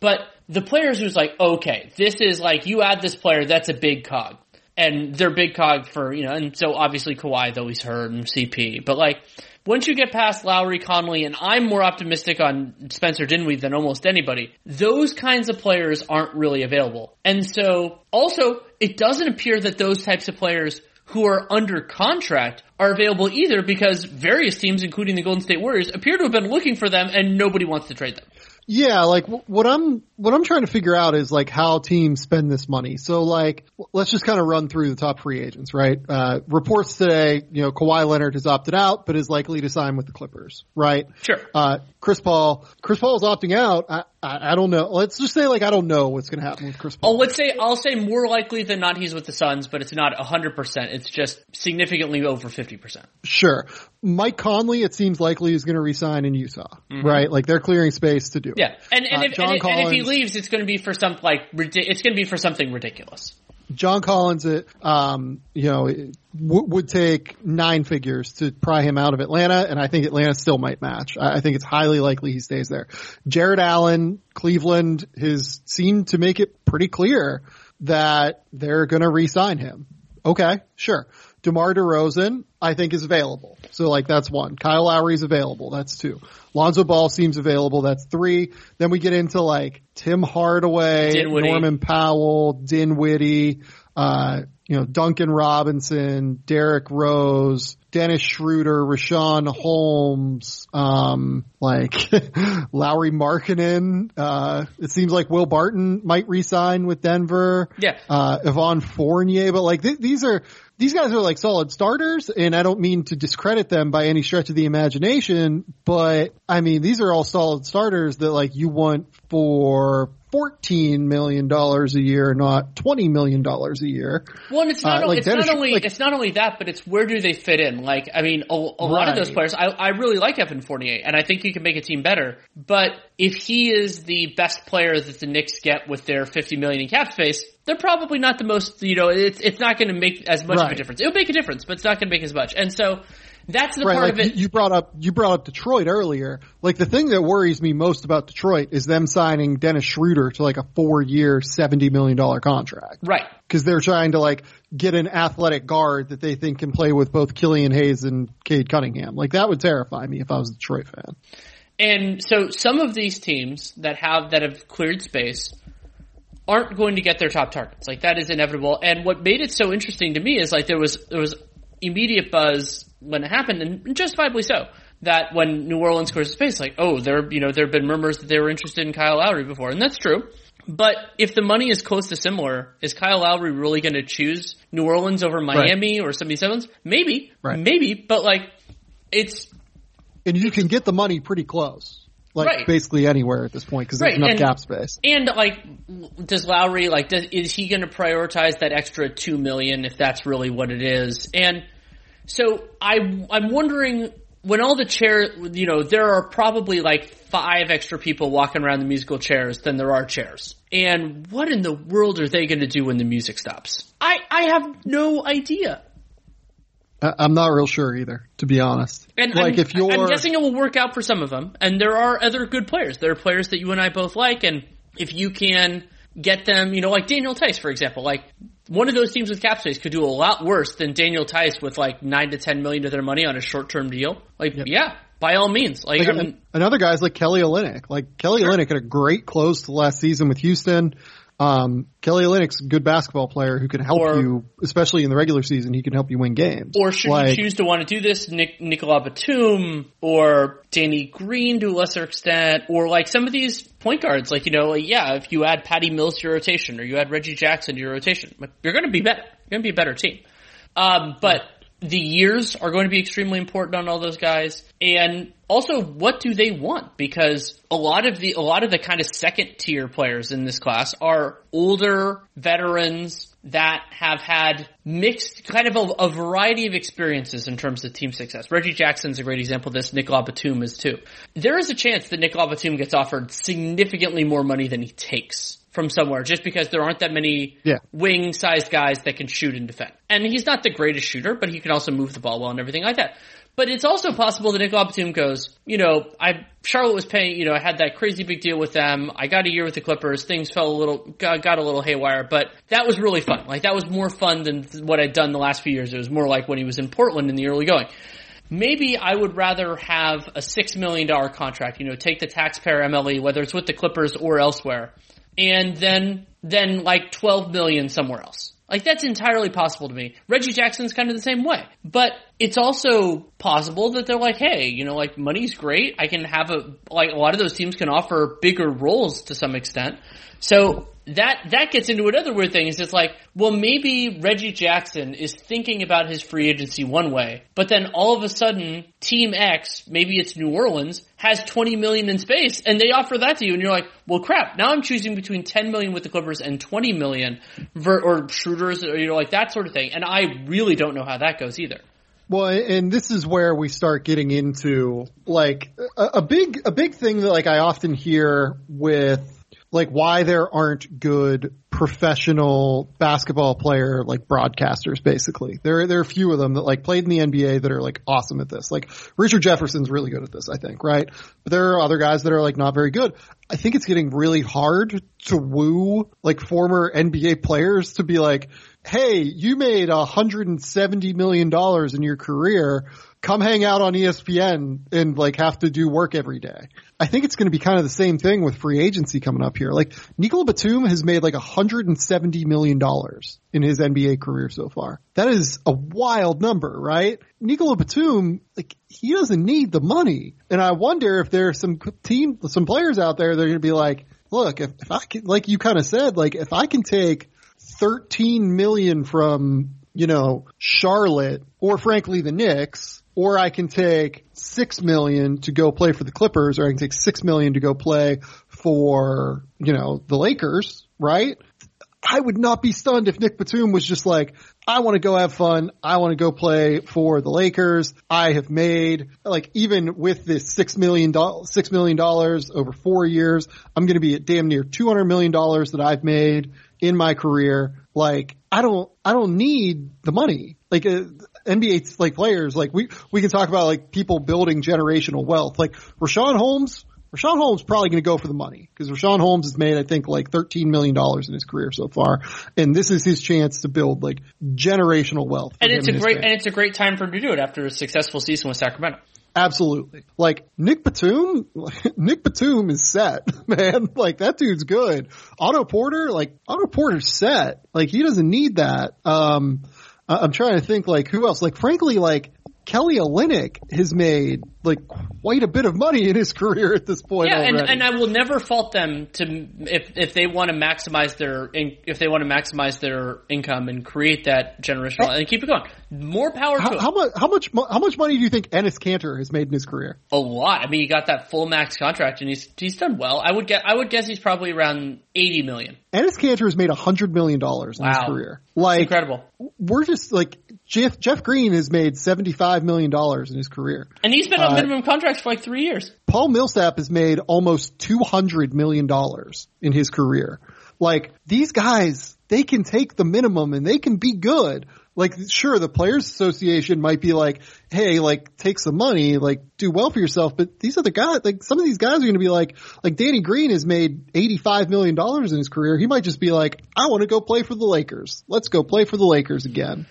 But the players who's like, okay, this is like, you add this player, that's a big cog. And they're big cog for, you know, and so obviously Kawhi, though he's hurt, and CP. But like, once you get past Lowry, Conley, and I'm more optimistic on Spencer Dinwiddie than almost anybody, those kinds of players aren't really available. And so, also, it doesn't appear that those types of players who are under contract are available either because various teams, including the Golden State Warriors, appear to have been looking for them and nobody wants to trade them. Yeah, like what I'm what I'm trying to figure out is like how teams spend this money. So like let's just kind of run through the top free agents, right? Uh, reports today, you know, Kawhi Leonard has opted out, but is likely to sign with the Clippers, right? Sure. Uh, Chris Paul, Chris Paul is opting out. I, I, I don't know. Let's just say like I don't know what's going to happen with Chris Paul. Oh, let's say I'll say more likely than not he's with the Suns, but it's not hundred percent. It's just significantly over fifty percent. Sure. Mike Conley, it seems likely is going to resign in Utah, mm-hmm. right? Like they're clearing space to do. Yeah, and and, uh, if, and, Collins, and if he leaves, it's going to be for some like it's going to be for something ridiculous. John Collins, um, you know, w- would take nine figures to pry him out of Atlanta, and I think Atlanta still might match. I, I think it's highly likely he stays there. Jarrett Allen, Cleveland has seemed to make it pretty clear that they're going to re-sign him. Okay, sure. DeMar DeRozan, I think is available. So like that's one. Kyle Lowry is available. That's two. Lonzo Ball seems available. That's three. Then we get into like Tim Hardaway, Dinwiddie. Norman Powell, Dinwiddie, uh, you know, Duncan Robinson, Derrick Rose, Dennis Schroeder, Richaun Holmes, um, like *laughs* Lauri Markkanen. Uh, it seems like Will Barton might resign with Denver. Yeah. Uh, Evan Fournier, but like th- these are these guys are like solid starters, and I don't mean to discredit them by any stretch of the imagination, but I mean these are all solid starters that like you want for fourteen million dollars a year, not twenty million dollars a year. Well, and it's not, uh, like it's not only like, it's not only that, but it's where do they fit in? Like, I mean, a, a right. lot of those players, I, I really like Evan Fournier, and I think he can make a team better. But if he is the best player that the Knicks get with their fifty million in cap space, they're probably not the most. You know, it's it's not going to make as much right. of a difference. It'll make a difference, but it's not going to make as much. And so that's the right, part like of it. You brought up you brought up Detroit earlier. Like the thing that worries me most about Detroit is them signing Dennis Schroeder to like a four year, seventy million dollar contract. Right. Because they're trying to like get an athletic guard that they think can play with both Killian Hayes and Cade Cunningham. Like that would terrify me if I was a Detroit fan. And so some of these teams that have that have cleared space aren't going to get their top targets. Like that is inevitable. And what made it so interesting to me is like there was there was immediate buzz when it happened, and justifiably so. That when New Orleans scores a space, like oh, there you know there have been murmurs that they were interested in Kyle Lowry before, and that's true. But if the money is close to similar, is Kyle Lowry really going to choose New Orleans over Miami right. or 77s? Maybe, right. maybe, but like it's and you can get the money pretty close. Like right. basically anywhere at this point because there's right. enough and, cap space. And like, does Lowry like? Does, is he going to prioritize that extra two million if that's really what it is? And so I, I'm wondering when all the chair, you know, there are probably like five extra people walking around the musical chairs than there are chairs. And what in the world are they going to do when the music stops? I, I have no idea. I'm not real sure either, to be honest. And like I'm, if you're, I'm guessing it will work out for some of them. And there are other good players. There are players that you and I both like. And if you can get them, you know, like Daniel Theis, for example, like one of those teams with cap space could do a lot worse than Daniel Theis with like nine to ten million of their money on a short term deal. Like, yep. yeah, by all means. Like, like another guy's like Kelly Olynyk. Like Kelly sure. Olynyk had a great close to last season with Houston. Um, Kelly Olynyk's good basketball player who can help or, you, especially in the regular season. He can help you win games. Or should like, you choose to want to do this, Nick, Nicolas Batum or Danny Green to a lesser extent, or like some of these point guards, like, you know, like, yeah, if you add Patty Mills to your rotation or you add Reggie Jackson to your rotation, you're going to be better. You're going to be a better team. Um, but the years are going to be extremely important on all those guys. And also, what do they want? Because a lot of the, a lot of the kind of second tier players in this class are older veterans that have had mixed, kind of a, a variety of experiences in terms of team success. Reggie Jackson's a great example of this. Nicolas Batum is too. There is a chance that Nicolas Batum gets offered significantly more money than he takes from somewhere just because there aren't that many yeah. wing sized guys that can shoot and defend. And he's not the greatest shooter, but he can also move the ball well and everything like that. But it's also possible that Nicolas Batum goes, you know, I Charlotte was paying, you know, I had that crazy big deal with them. I got a year with the Clippers. Things fell a little, got, got a little haywire, but that was really fun. Like that was more fun than what I'd done the last few years. It was more like when he was in Portland in the early going maybe I would rather have a six million dollar contract. You know, take the taxpayer MLE, whether it's with the Clippers or elsewhere, and then then like 12 million somewhere else. Like that's entirely possible to me. Reggie Jackson's kind of the same way. But it's also possible that they're like, hey, you know, like money's great. I can have a like a lot of those teams can offer bigger roles to some extent. So that that gets into another weird thing. Is it's like, well, maybe Reggie Jackson is thinking about his free agency one way, but then all of a sudden, Team X, maybe it's New Orleans, has twenty million in space, and they offer that to you, and you're like, well, crap. Now I'm choosing between ten million with the Clippers and twenty million, ver- or shooters, or you know, like that sort of thing. And I really don't know how that goes either. Well, and this is where we start getting into like a, a big a big thing that like I often hear with like why there aren't good professional basketball player like broadcasters basically. There there are a few of them that like played in the NBA that are like awesome at this. Like Richard Jefferson's really good at this, I think, right? But there are other guys that are like not very good. I think it's getting really hard to woo like former NBA players to be like, "Hey, you made a 170 million dollars in your career come hang out on ESPN and like have to do work every day. I think it's going to be kind of the same thing with free agency coming up here. Like Nicolas Batum has made like 170 million dollars in his NBA career so far. That is a wild number, right? Nicolas Batum, like he doesn't need the money. And I wonder if there are some team, some players out there that are going to be like, look, if, if I can, like you kind of said, like if I can take 13 million from you know, Charlotte or frankly the Knicks or I can take six million to go play for the Clippers, or I can take six million to go play for, you know, the Lakers, right? I would not be stunned if Nick Batum was just like, I want to go have fun. I want to go play for the Lakers. I have made, like, even with this six million dollars, six million dollars over four years, I'm going to be at damn near $200 million that I've made in my career. Like, I don't, I don't need the money. Like, uh, NBA like players, like we we can talk about like people building generational wealth. Like Richaun Holmes, Richaun Holmes probably going to go for the money because Richaun Holmes has made I think like thirteen million dollars in his career so far, and this is his chance to build like generational wealth. And it's a great and it's a great time for him to do it after a successful season with Sacramento. Absolutely. Like Nick Batum, *laughs* Nick Batum is set, *laughs* man. Like that dude's good. Otto Porter, like Otto Porter's set. Like he doesn't need that. Um, I'm trying to think like who else. Like frankly, like Kelly Olynyk has made like quite a bit of money in his *laughs* career at this point. Yeah, and, already. and I will never fault them to if if they want to maximize their if they want to maximize their income and create that generational and keep it going. More power to how, them. how much how much how much money do you think Enes Kanter has made in his career? A lot. I mean, he got that full max contract and he's he's done well. I would get I would guess he's probably around eighty million. Enes Kanter has made a hundred million dollars in his career. Like Incredible. we're just like Jeff Jeff Green has made seventy five million dollars in his career. And he's been on Uh, minimum contracts for like three years. Paul Millsap has made almost two hundred million dollars in his career. Like these guys, they can take the minimum and they can be good. Like sure, the Players Association might be like, hey, like take some money, like do well for yourself. But these other guys, like some of these guys are going to be like, like Danny Green has made eighty five million dollars in his career. He might just be like, I want to go play for the Lakers. Let's go play for the Lakers again.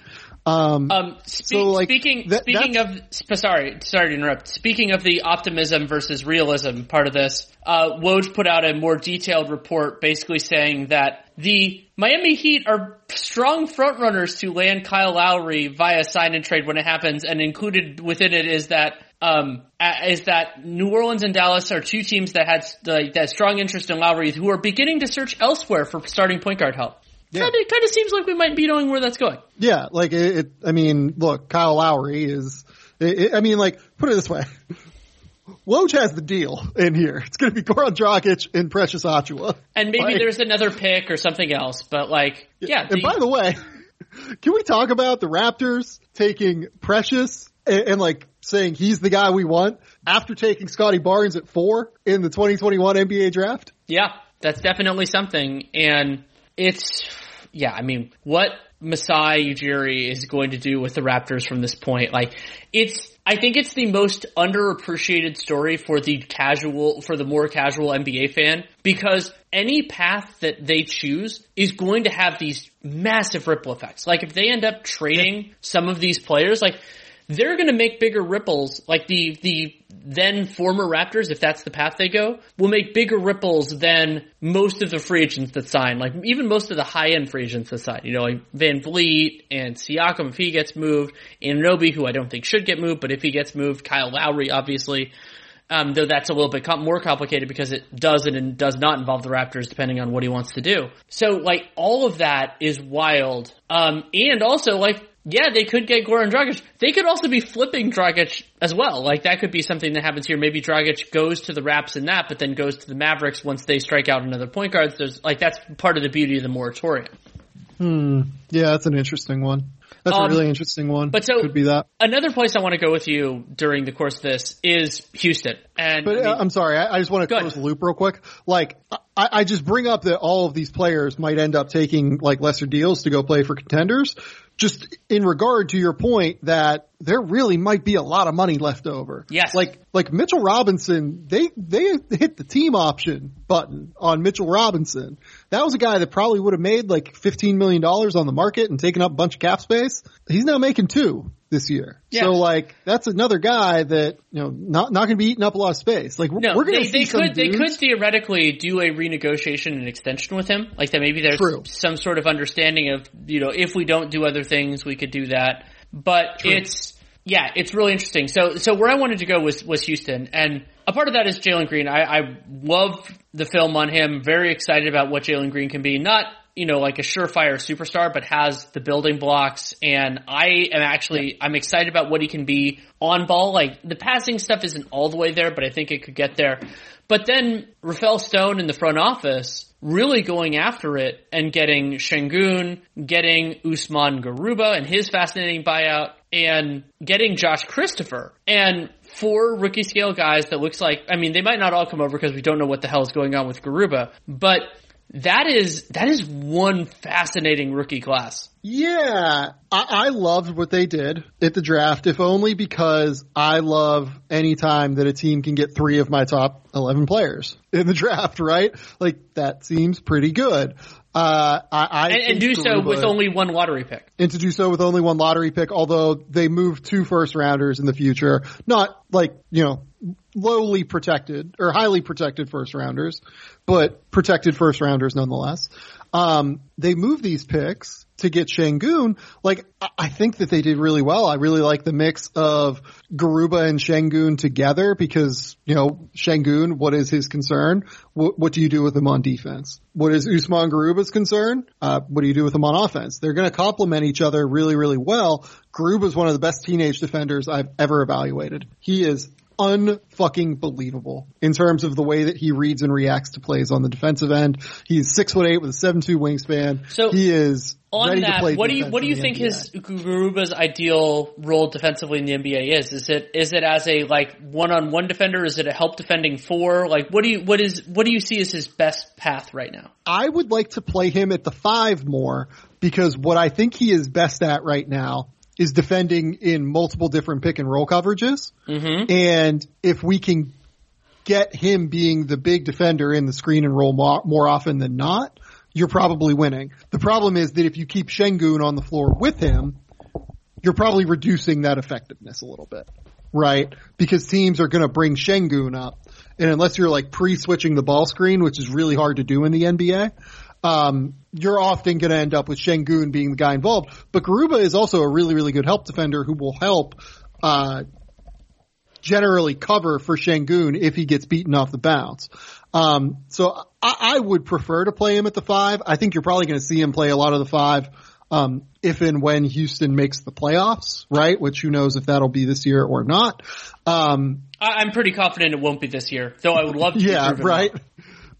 Um, Um, spe- So, like, speaking that- speaking of sorry sorry to interrupt. Speaking of the optimism versus realism part of this, uh, Woj put out a more detailed report, basically saying that the Miami Heat are strong frontrunners to land Kyle Lowry via sign and trade when it happens, and included within it is that um, is that New Orleans and Dallas are two teams that had like that strong interest in Lowry, who are beginning to search elsewhere for starting point guard help. Yeah. Kind of, kind of seems like we might be knowing where that's going. Yeah, like it, it I mean, look, Kyle Lowry is. It, it- I mean, like put it this way. *laughs* Woj has the deal in here. It's going to be Goran Dragic and Precious Achiuwa. And maybe Like- there's another pick or something else, but like, yeah. And the- by the way, *laughs* can we talk about the Raptors taking Precious and, and like saying he's the guy we want after taking Scottie Barnes at four in the 2021 NBA draft? yeah, that's definitely something. And it's, yeah, I mean, what Masai Ujiri is going to do with the Raptors from this point, like, it's, I think it's the most underappreciated story for the casual, for the more casual NBA fan, because any path that they choose is going to have these massive ripple effects. Like, if they end up trading some of these players, like, they're going to make bigger ripples. Like the the then former Raptors, if that's the path they go, will make bigger ripples than most of the free agents that sign. Like even most of the high end free agents that sign. You know, like VanVleet and Siakam if he gets moved, and Anunoby who I don't think should get moved, but if he gets moved, Kyle Lowry obviously. Um, though that's a little bit com- more complicated because it does and does not involve the Raptors depending on what he wants to do. So like all of that is wild. Um, and also like yeah, they could get Goran Dragic. They could also be flipping Dragic as well. Like that could be something that happens here. Maybe Dragic goes to the Raps in that, but then goes to the Mavericks once they strike out another point guard. There's like that's part of the beauty of the moratorium. Hmm. Yeah, that's an interesting one. That's Um, a really interesting one. but so- could be that. Another place I want to go with you during the course of this is Houston. And But I mean, uh, I'm sorry, I, I just want to close the loop real quick. Like, I, I just bring up that all of these players might end up taking like lesser deals to go play for contenders. Just in regard to your point that there really might be a lot of money left over. Yes. Like, like Mitchell Robinson, they, they hit the team option button on Mitchell Robinson. That was a guy that probably would have made like $15 million on the market and taken up a bunch of cap space. He's now making two this year. Yeah. So like, that's another guy that, you know, not, not going to be eating up a lot of space. Like, no, we're going they, to they some could they could theoretically do a renegotiation and extension with him. Like that maybe there's True. some sort of understanding of you know if we don't do other things we could do that. But it's yeah, it's really interesting. So so where I wanted to go was was Houston, and a part of that is Jalen Green. I, I love the film on him. Very excited about what Jalen Green can be. Not you know like a surefire superstar, but has the building blocks. And I am actually I'm excited about what he can be on ball. Like the passing stuff isn't all the way there, but I think it could get there. But then Rafael Stone in the front office really going after it and getting Sengun, getting Usman Garuba and his fascinating buyout, and getting Josh Christopher. And four rookie scale guys that looks like, I mean, they might not all come over because we don't know what the hell is going on with Garuba, but that is, that is one fascinating rookie class. Yeah, I, I loved what they did at the draft, if only because I love any time that a team can get three of my top 11 players in the *laughs* draft, right? Like, that seems pretty good. Uh, I, I and, and do so with only one lottery pick. and to do so with only one lottery pick, although they moved two first rounders in the future, not like, you know, lowly protected or highly protected first rounders, but protected first rounders nonetheless. Um, they move these picks to get Sengun. Like, I- think that they did really well. I really like the mix of Garuba and Sengun together because, you know, Sengun, what is his concern? What, what do you do with him on defense? What is Usman Garuba's concern? Uh, what do you do with him on offense? They're going to complement each other really, really well. Garuba is one of the best teenage defenders I've ever evaluated. He is unfucking believable in terms of the way that he reads and reacts to plays on the defensive end. He's six foot eight with a seven two wingspan. So, he is On ready to that, what do you what do you think NBA. his Garuba's ideal role defensively in the NBA is? Is it is it as a like one on one defender? Is it a help defending four? Like what do you what is what do you see as his best path right now? I would like to play him at the five more because what I think he is best at right now is defending in multiple different pick and roll coverages. Mm-hmm. And if we can get him being the big defender in the screen and roll more, more often than not, you're probably winning. The problem is that if you keep Sengun on the floor with him, you're probably reducing that effectiveness a little bit, right? Because teams are going to bring Sengun up. And unless you're like pre-switching the ball screen, which is really hard to do in the NBA, um, you're often going to end up with Sengun being the guy involved. But Garuba is also a really, really good help defender who will help, uh, generally cover for Sengun if he gets beaten off the bounce. Um, so I, I would prefer to play him at the five. I think you're probably going to see him play a lot of the five, um, if and when Houston makes the playoffs, right? Which who knows if that'll be this year or not. Um, I, I'm pretty confident it won't be this year, though I would love to. yeah, right. wrong.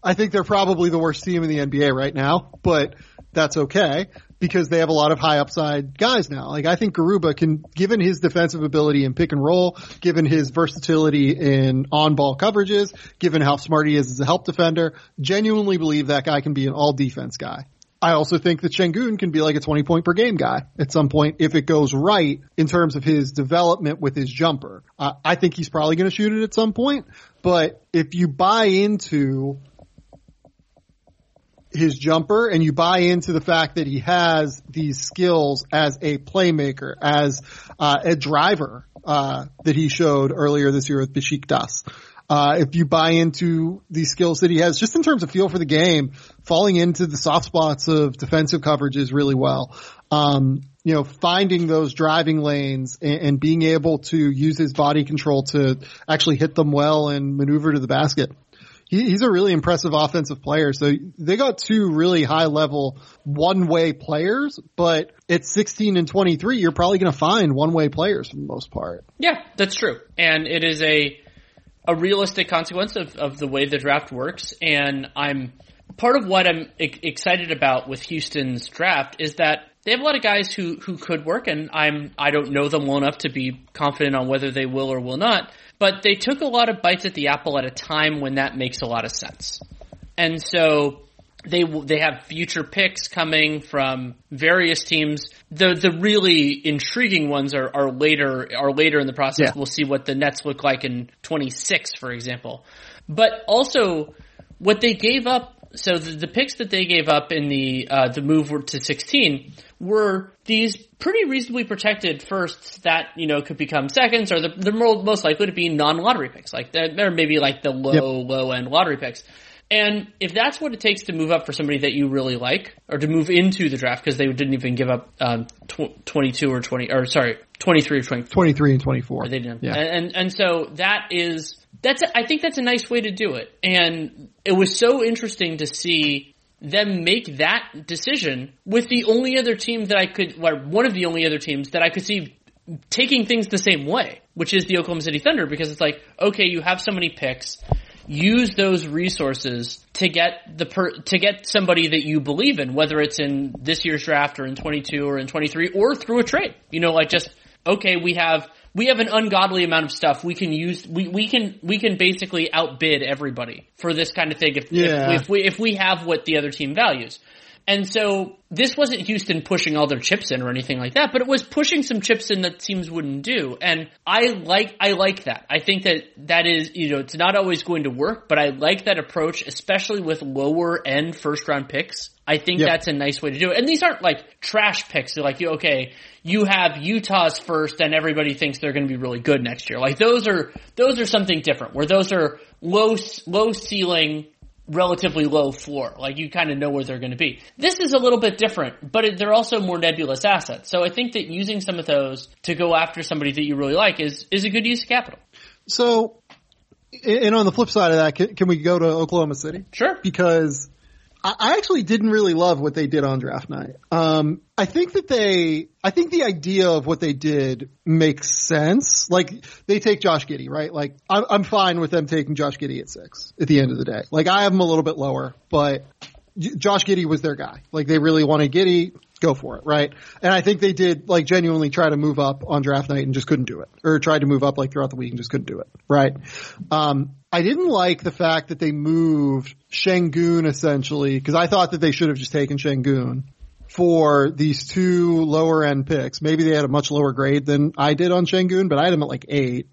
I think they're probably the worst team in the NBA right now, but that's okay because they have a lot of high upside guys now. Like I think Garuba can, given his defensive ability in pick and roll, given his versatility in on ball coverages, given how smart he is as a help defender, genuinely believe that guy can be an all defense guy. I also think that Sengun can be like a 20 point per game guy at some point if it goes right in terms of his development with his jumper. Uh, I think he's probably going to shoot it at some point, but if you buy into his jumper and you buy into the fact that he has these skills as a playmaker, as uh, a driver uh, that he showed earlier this year with Besiktas. Uh, if you buy into the skills that he has, just in terms of feel for the game, falling into the soft spots of defensive coverages really well. Um, you know, finding those driving lanes and, and being able to use his body control to actually hit them well and maneuver to the basket he, he's a really impressive offensive player. So they got two really high level one way players, but at 16 and 23, you're probably going to find one way players for the most part. Yeah, that's true, and it is a a realistic consequence of, of the way the draft works. And I'm part of what I'm excited about with Houston's draft is that they have a lot of guys who who could work, and I'm I don't know them well enough to be confident on whether they will or will not. But they took a lot of bites at the apple at a time when that makes a lot of sense, and so they they have future picks coming from various teams. The the really intriguing ones are, are later are later in the process. Yeah. We'll see what the Nets look like in 26, for example. But also what they gave up. So the, the picks that they gave up in the uh, the move to 16 were these pretty reasonably protected firsts that you know could become seconds, or the, they're most likely to be non lottery picks. Like they're, they're maybe like the low low end lottery picks. And if that's what it takes to move up for somebody that you really like, or to move into the draft, because they didn't even give up um, tw- 22 or 20, or sorry, 23 or 24. 23 and 24. They didn't. Yeah. And, and and so that is that's a, I think that's a nice way to do it. And it was so interesting to see them make that decision with the only other team that I could, one of the only other teams that I could see taking things the same way, which is the Oklahoma City Thunder, because it's like, okay, you have so many picks. Use those resources to get the per, to get somebody that you believe in, whether it's in this year's draft or in 22 or in 23 or through a trade. You know, like just okay, we have we have an ungodly amount of stuff we can use. We, we can we can basically outbid everybody for this kind of thing if Yeah. if, if we if we have what the other team values. And so this wasn't Houston pushing all their chips in or anything like that, but it was pushing some chips in that teams wouldn't do. And I like, I like that. I think that that is, you know, it's not always going to work, but I like that approach, especially with lower end first round picks. I think Yep. that's a nice way to do it. And these aren't like trash picks. They're like, you okay, you have Utah's first and everybody thinks they're going to be really good next year. Like those are, those are something different where those are low, low ceiling, relatively low floor. Like you kind of know where they're going to be. This is a little bit different, but it, they're also more nebulous assets. So I think that using some of those to go after somebody that you really like is, is a good use of capital. So, and on the flip side of that, can, can we go to Oklahoma City? Sure. because I, actually didn't really love what they did on draft night. Um, I think that they, I think the idea of what they did makes sense. Like they take Josh Giddey, right? Like I'm, I'm fine with them taking Josh Giddey at six at the end of the day. Like I have him a little bit lower, but Josh Giddey was their guy. Like they really wanted Giddey. Go for it, right? And I think they did like genuinely try to move up on draft night and just couldn't do it, or tried to move up like throughout the week and just couldn't do it, right? Um, I didn't like the fact that they moved Sengun essentially because I thought that they should have just taken Sengun for these two lower end picks. Maybe they had a much lower grade than I did on Sengun, but I had him at like eight.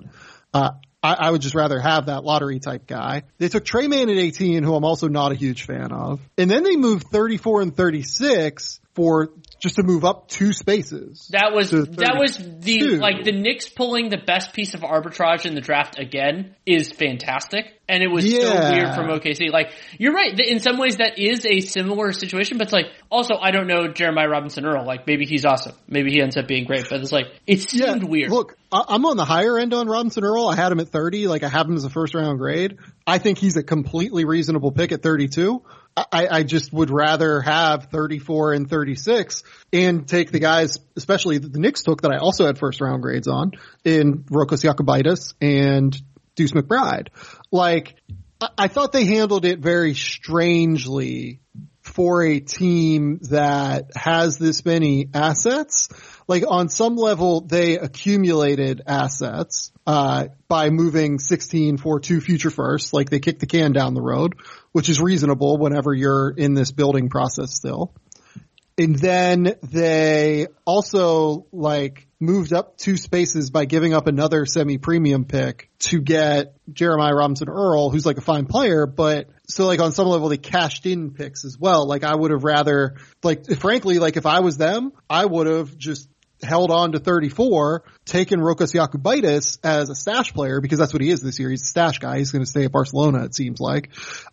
Uh, I, I would just rather have that lottery type guy. They took Tre Mann at 18, who I'm also not a huge fan of. And then they moved 34 and 36 for just to move up two spaces. That was that was the 32. like the Knicks pulling the best piece of arbitrage in the draft again is fantastic, and it was so weird from OKC. Like you're right, in some ways that is a similar situation, but it's like also I don't know Jeremiah Robinson Earl. Like maybe he's awesome, maybe he ends up being great, but it's like it seemed weird. Look, I- I'm on the higher end on Robinson Earl. I had him at 30. Like I have him as a first round grade. I think he's a completely reasonable pick at 32. I, I just would rather have 34 and 36 and take the guys, especially the Knicks took that I also had first round grades on in Rokas Jokubaitis and Deuce McBride. Like I thought they handled it very strangely for a team that has this many assets. Like on some level, they accumulated assets uh, by moving 16 for two future firsts. Like they kicked the can down the road, which is reasonable whenever you're in this building process still. And then they also like moved up two spaces by giving up another semi-premium pick to get Jeremiah Robinson Earl, who's like a fine player, but so like on some level they cashed in picks as well. Like I would have rather, like frankly, like if I was them, I would have just held on to 34, taken Rokas Jokubaitis as a stash player because that's what he is this year. He's a stash guy. He's going to stay at Barcelona, it seems like.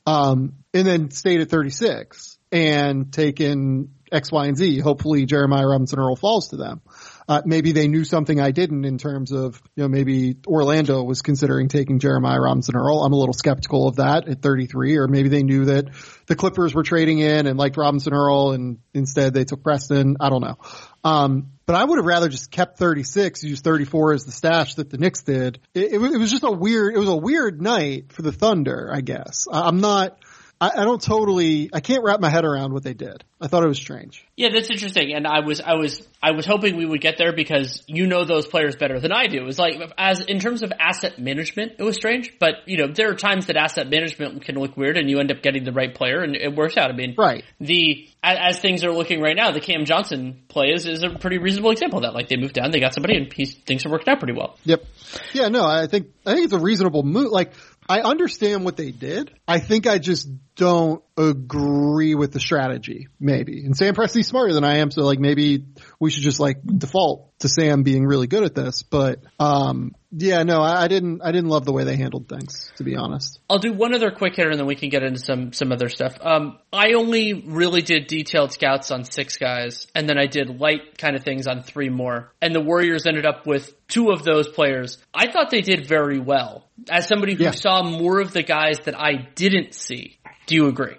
Um, and then stayed at 36 and taken X, Y, and Z. Hopefully Jeremiah Robinson Earl falls to them. Uh, maybe they knew something I didn't in terms of, you know, maybe Orlando was considering taking Jeremiah Robinson Earl. I'm a little skeptical of that at 33, or maybe they knew that the Clippers were trading in and liked Robinson Earl and instead they took Preston. I don't know. Um, but I would have rather just kept 36, used 34 as the stash that the Knicks did. It, it, was- it was just a weird, it was a weird night for the Thunder, I guess. I'm not, I, I don't totally, I can't wrap my head around what they did. I thought it was strange. Yeah, that's interesting. And I was, I was, I was hoping we would get there because you know those players better than I do. It was like, as, in terms of asset management, it was strange, but you know, there are times that asset management can look weird and you end up getting the right player and it works out. I mean, Right. the, as, as things are looking right now, the Cam Johnson play is, is a pretty reasonable example of that. Like they moved down, they got somebody and he, things are working out pretty well. Yep. Yeah, no, I think I think it's a reasonable move. Like I understand what they did. I think I just don't agree with the strategy, maybe. And Sam Presti's smarter than I am, so like maybe we should just like default to Sam being really good at this. But um yeah, no, I, I didn't I didn't love the way they handled things, to be honest. I'll do one other quick hitter and then we can get into some some other stuff. Um, I only really did detailed scouts on six guys, and then I did light kind of things on three more. And the Warriors ended up with two of those players. I thought they did very well. As somebody who Yeah. saw more of the guys that I didn't see, do you agree?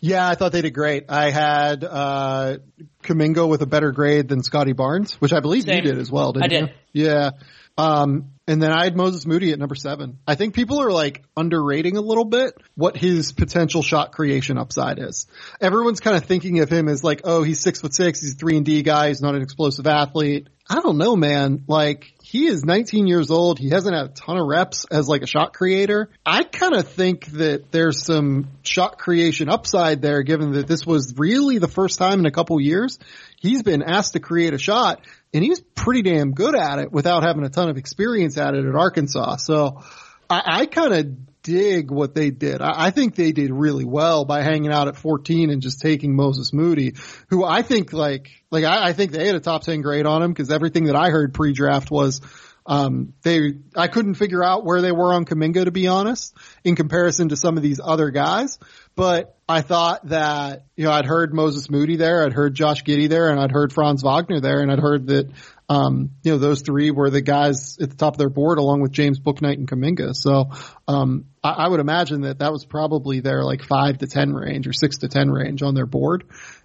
Yeah, I thought they did great. I had uh Kuminga with a better grade than Scottie Barnes, which I believe Same. you did as well, didn't I did. you? Yeah. Um and then I had Moses Moody at number seven. I think people are like underrating a little bit what his potential shot creation upside is. Everyone's kind of thinking of him as like, oh, he's six foot six, he's a three and D guy, he's not an explosive athlete. I don't know, man. Like he is 19 years old. He hasn't had a ton of reps as like a shot creator. I kind of think that there's some shot creation upside there given that this was really the first time in a couple years he's been asked to create a shot and he's pretty damn good at it without having a ton of experience at it at Arkansas. So I, I kind of dig what they did. I, I, think they did really well by hanging out at 14 and just taking Moses Moody, who I think like, like I, I think they had a top 10 grade on him because everything that I heard pre-draft was, um, they, I couldn't figure out where they were on Kuminga to be honest, in comparison to some of these other guys. But I thought that, you know, I'd heard Moses Moody there, I'd heard Josh Giddey there, and I'd heard Franz Wagner there, and I'd heard that, um, you know, those three were the guys at the top of their board along with James Bouknight and Kuminga. So, um, I, I would imagine that that was probably their like five to 10 range or six to 10 range on their board.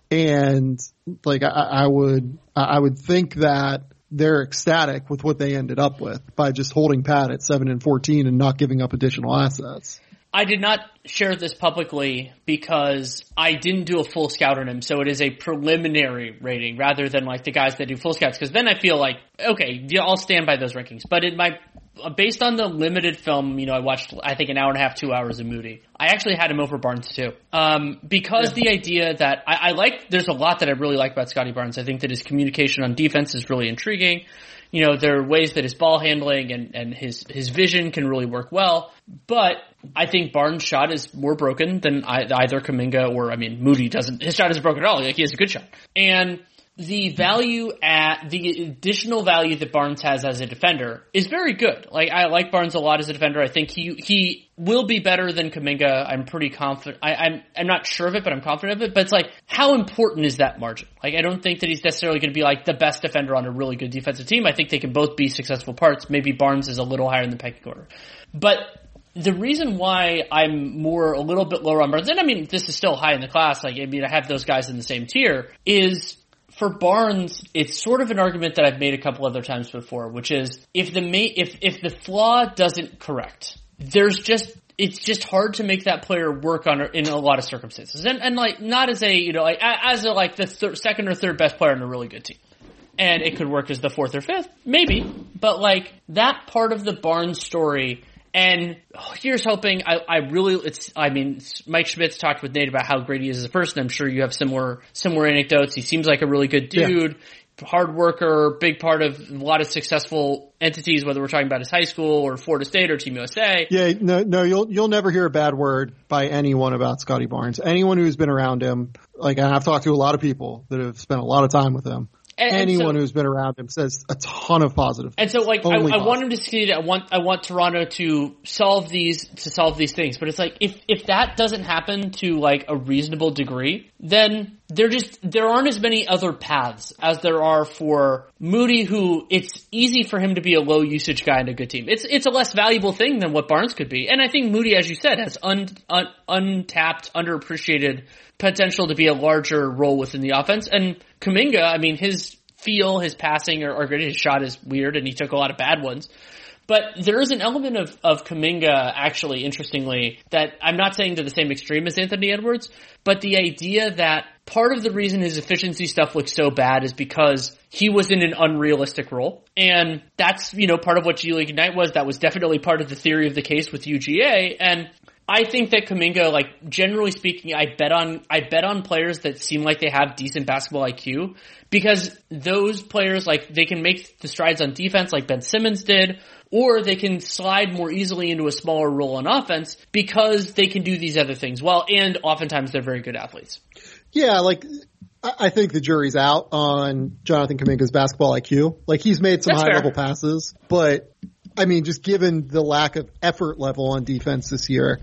And like, I, I would, I would think that, they're ecstatic with what they ended up with by just holding pat at 7 and 14 and not giving up additional assets. I did not share this publicly because I didn't do a full scout on him, so it is a preliminary rating rather than like the guys that do full scouts. Because then I feel like okay, I'll stand by those rankings. But in my based on the limited film, you know, I watched I think an hour and a half, two hours of Moody. I actually had him over Barnes too, um, because yeah. the idea that I, I like. There's a lot that I really like about Scottie Barnes. I think that his communication on defense is really intriguing you know, there are ways that his ball handling and, and his, his vision can really work well. But I think Barnes' shot is more broken than either Kuminga or, I mean, Moody doesn't, his shot isn't broken at all. Like, he has a good shot. And the value at the additional value that Barnes has as a defender is very good. Like I like Barnes a lot as a defender. I think he he will be better than Kuminga. I'm pretty confident. I, I'm I'm not sure of it, but I'm confident of it. But it's like how important is that margin? Like I don't think that he's necessarily going to be like the best defender on a really good defensive team. I think they can both be successful parts. Maybe Barnes is a little higher in the pecking order, but the reason why I'm more a little bit lower on Barnes, and I mean this is still high in the class. Like I mean I have those guys in the same tier. Is for Barnes, it's sort of an argument that I've made a couple other times before, which is if the ma- if if the flaw doesn't correct, there's just it's just hard to make that player work on in a lot of circumstances, and and like not as a you know like as a like the thir- second or third best player on a really good team, and it could work as the fourth or fifth, maybe, but like that part of the Barnes story and here's hoping. I, I really, it's. I mean, Mike Schmitz talked with Nate about how great he is as a person. I'm sure you have similar similar anecdotes. He seems like a really good dude. Yeah. Hard worker, big part of a lot of successful entities, whether we're talking about his high school or Florida State or Team USA. Yeah, no, no, you'll you'll never hear a bad word by anyone about Scottie Barnes. Anyone who's been around him, like and I've talked to a lot of people that have spent a lot of time with him. And, Anyone and so, who's been around him says a ton of positive. And so, like, I, I, want him to succeed. I want, I want Toronto to solve these, to solve these things. But it's like, if, if that doesn't happen to like a reasonable degree, then there just, there aren't as many other paths as there are for Moody, who it's easy for him to be a low usage guy in a good team. It's, it's a less valuable thing than what Barnes could be. And I think Moody, as you said, has un, un, untapped, underappreciated potential to be a larger role within the offense. And Kuminga, I mean, his feel, his passing, or, or his shot is weird, and he took a lot of bad ones. But there is an element of, of Kuminga, actually, interestingly, that I'm not saying to the same extreme as Anthony Edwards, but the idea that part of the reason his efficiency stuff looks so bad is because he was in an unrealistic role. And that's, you know, part of what G League Ignite was. That was definitely part of the theory of the case with UGA. And I think that Kuminga, like generally speaking, I bet on I bet on players that seem like they have decent basketball IQ because those players like they can make the strides on defense like Ben Simmons did, or they can slide more easily into a smaller role on offense because they can do these other things well, and oftentimes they're very good athletes. Yeah, like I think the jury's out on Jonathan Kuminga's basketball IQ. Like he's made some That's high fair. level passes, but I mean, just given the lack of effort level on defense this year,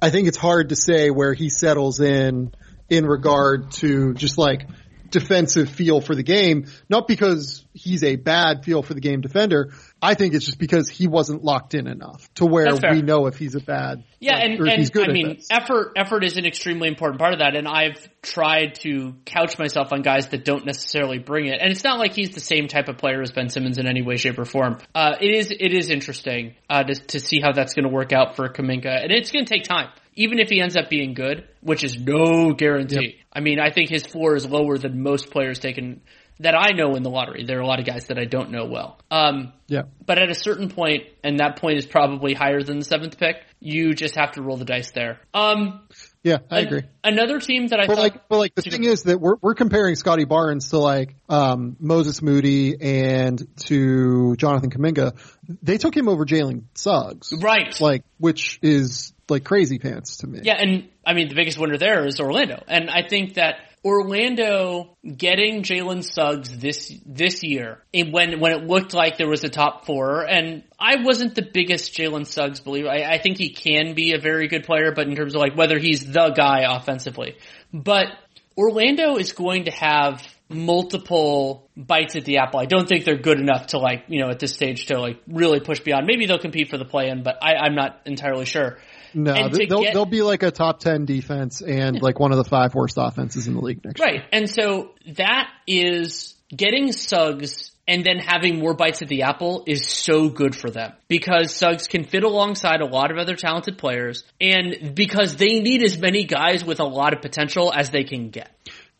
I think it's hard to say where he settles in in regard to just like defensive feel for the game. Not because he's a bad feel for the game defender, I think it's just because he wasn't locked in enough to where we know if he's a bad. Yeah, like, and, and I mean, this. effort effort is an extremely important part of that, and I've tried to couch myself on guys that don't necessarily bring it, and it's not like he's the same type of player as Ben Simmons in any way, shape, or form. Uh, it is it is interesting uh, to to see how that's going to work out for Kuminga, and it's going to take time. Even if he ends up being good, which is no guarantee. Yep. I mean, I think his floor is lower than most players taken that I know in the lottery. There are a lot of guys that I don't know well. Um, yeah. But at a certain point, and that point is probably higher than the seventh pick, you just have to roll the dice there. Um, yeah, I agree. Another team that I but thought, like, but like the thing is that we're we're comparing Scottie Barnes to like um, Moses Moody and to Jonathan Kuminga. They took him over Jalen Suggs, right? Like, which is like crazy pants to me. Yeah, and I mean the biggest winner there is Orlando, and I think that Orlando getting Jalen Suggs this this year when when it looked like there was a top four, and I wasn't the biggest Jalen Suggs believer. I, I think he can be a very good player, but in terms of like whether he's the guy offensively, but Orlando is going to have multiple bites at the apple. I don't think they're good enough to like, you know, at this stage to like really push beyond. Maybe they'll compete for the play in, but I, I'm not entirely sure. No, they'll get, they'll be like a top ten defense and like one of the five worst offenses in the league next right. year. Right, and so that is getting Suggs and then having more bites at the apple is so good for them because Suggs can fit alongside a lot of other talented players and because they need as many guys with a lot of potential as they can get.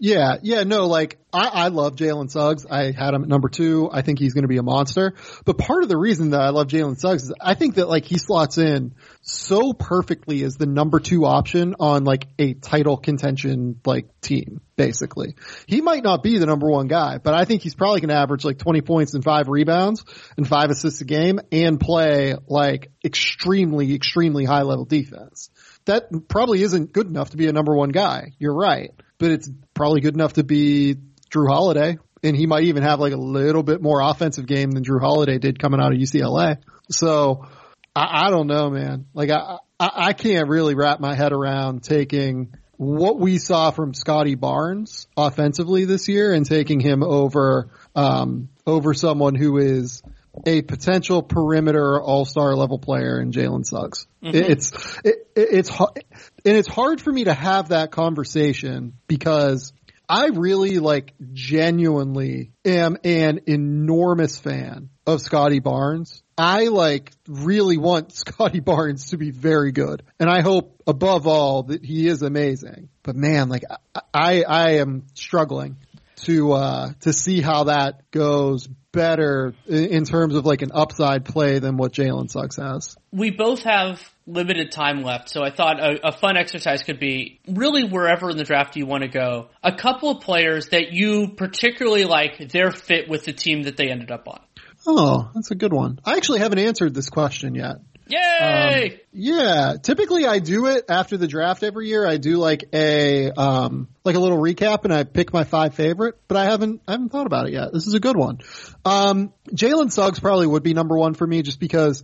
Yeah, yeah, no, like I, I love Jalen Suggs. I had him at number two. I think he's going to be a monster. But part of the reason that I love Jalen Suggs is I think that like he slots in so perfectly as the number two option on like a title contention like team. Basically, he might not be the number one guy, but I think he's probably going to average like 20 points and five rebounds and five assists a game and play like extremely, extremely high level defense. That probably isn't good enough to be a number one guy. You're right but it's probably good enough to be Jrue Holiday. And he might even have like a little bit more offensive game than Jrue Holiday did coming out of UCLA. So I, I don't know, man. Like I, I, I can't really wrap my head around taking what we saw from Scottie Barnes offensively this year and taking him over, um, over someone who is a potential perimeter all-star level player in Jalen Suggs. Mm-hmm. It's it, it's and it's hard for me to have that conversation because I really like genuinely am an enormous fan of Scottie Barnes. I like really want *laughs* Scottie Barnes to be very good. And I hope above all that he is amazing. But man, like I I am struggling to uh to see how that goes better in terms of like an upside play than what Jalen Suggs has. We both have limited time left, so I thought a, a, fun exercise could be really wherever in the draft you want to go. A couple of players that you particularly like their fit with the team that they ended up on. Oh, that's a good one. I actually haven't answered this question yet. Yay! Um, yeah, typically I do it after the draft every year. I do like a um like a little recap and I pick my five favorite, but I haven't I haven't thought about it yet. This is a good one. Um Jalen Suggs probably would be number one for me just because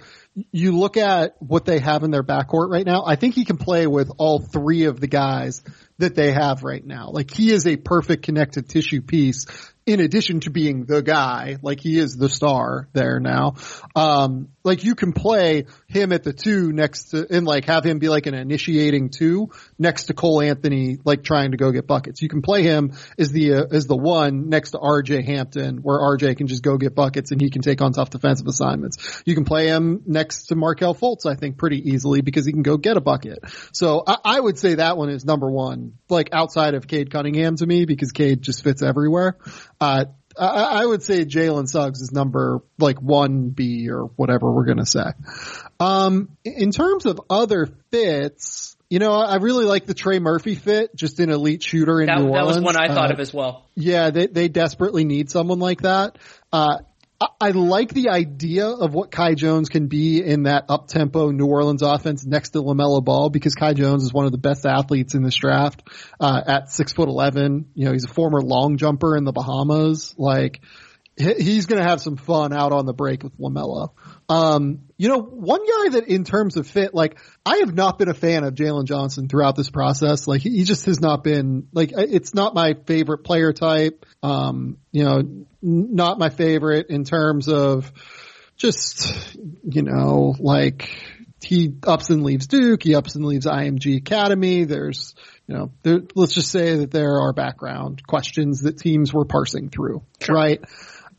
you look at what they have in their backcourt right now. I think he can play with all three of the guys that they have right now. Like he is a perfect connected tissue piece in addition to being the guy, like he is the star there now. Um, like you can play him at the two next to, and like have him be like an initiating two next to Cole Anthony, like trying to go get buckets. You can play him as the, uh, as the one next to RJ Hampton where RJ can just go get buckets and he can take on tough defensive assignments. You can play him next to Markelle Fultz, I think pretty easily because he can go get a bucket. So I, I would say that one is number one, like outside of Cade Cunningham to me because Cade just fits everywhere. Uh, I, I would say Jalen Suggs is number like one B or whatever we're gonna say. Um, in terms of other fits, you know, I really like the Trey Murphy fit, just an elite shooter in that, New Orleans. That was one I thought uh, of as well. Yeah, they they desperately need someone like that. Uh, I like the idea of what Kai Jones can be in that up tempo New Orleans offense next to LaMelo Ball because Kai Jones is one of the best athletes in this draft, uh, at six foot 11. You know, he's a former long jumper in the Bahamas. Like, he's going to have some fun out on the break with LaMelo. Um, you know, one guy that in terms of fit, like, I have not been a fan of Jalen Johnson throughout this process. Like, he just has not been, like, it's not my favorite player type. Um, you know, not my favorite in terms of just, you know, like, he ups and leaves Duke, he ups and leaves IMG Academy. There's, you know, there, let's just say that there are background questions that teams were parsing through, sure. right?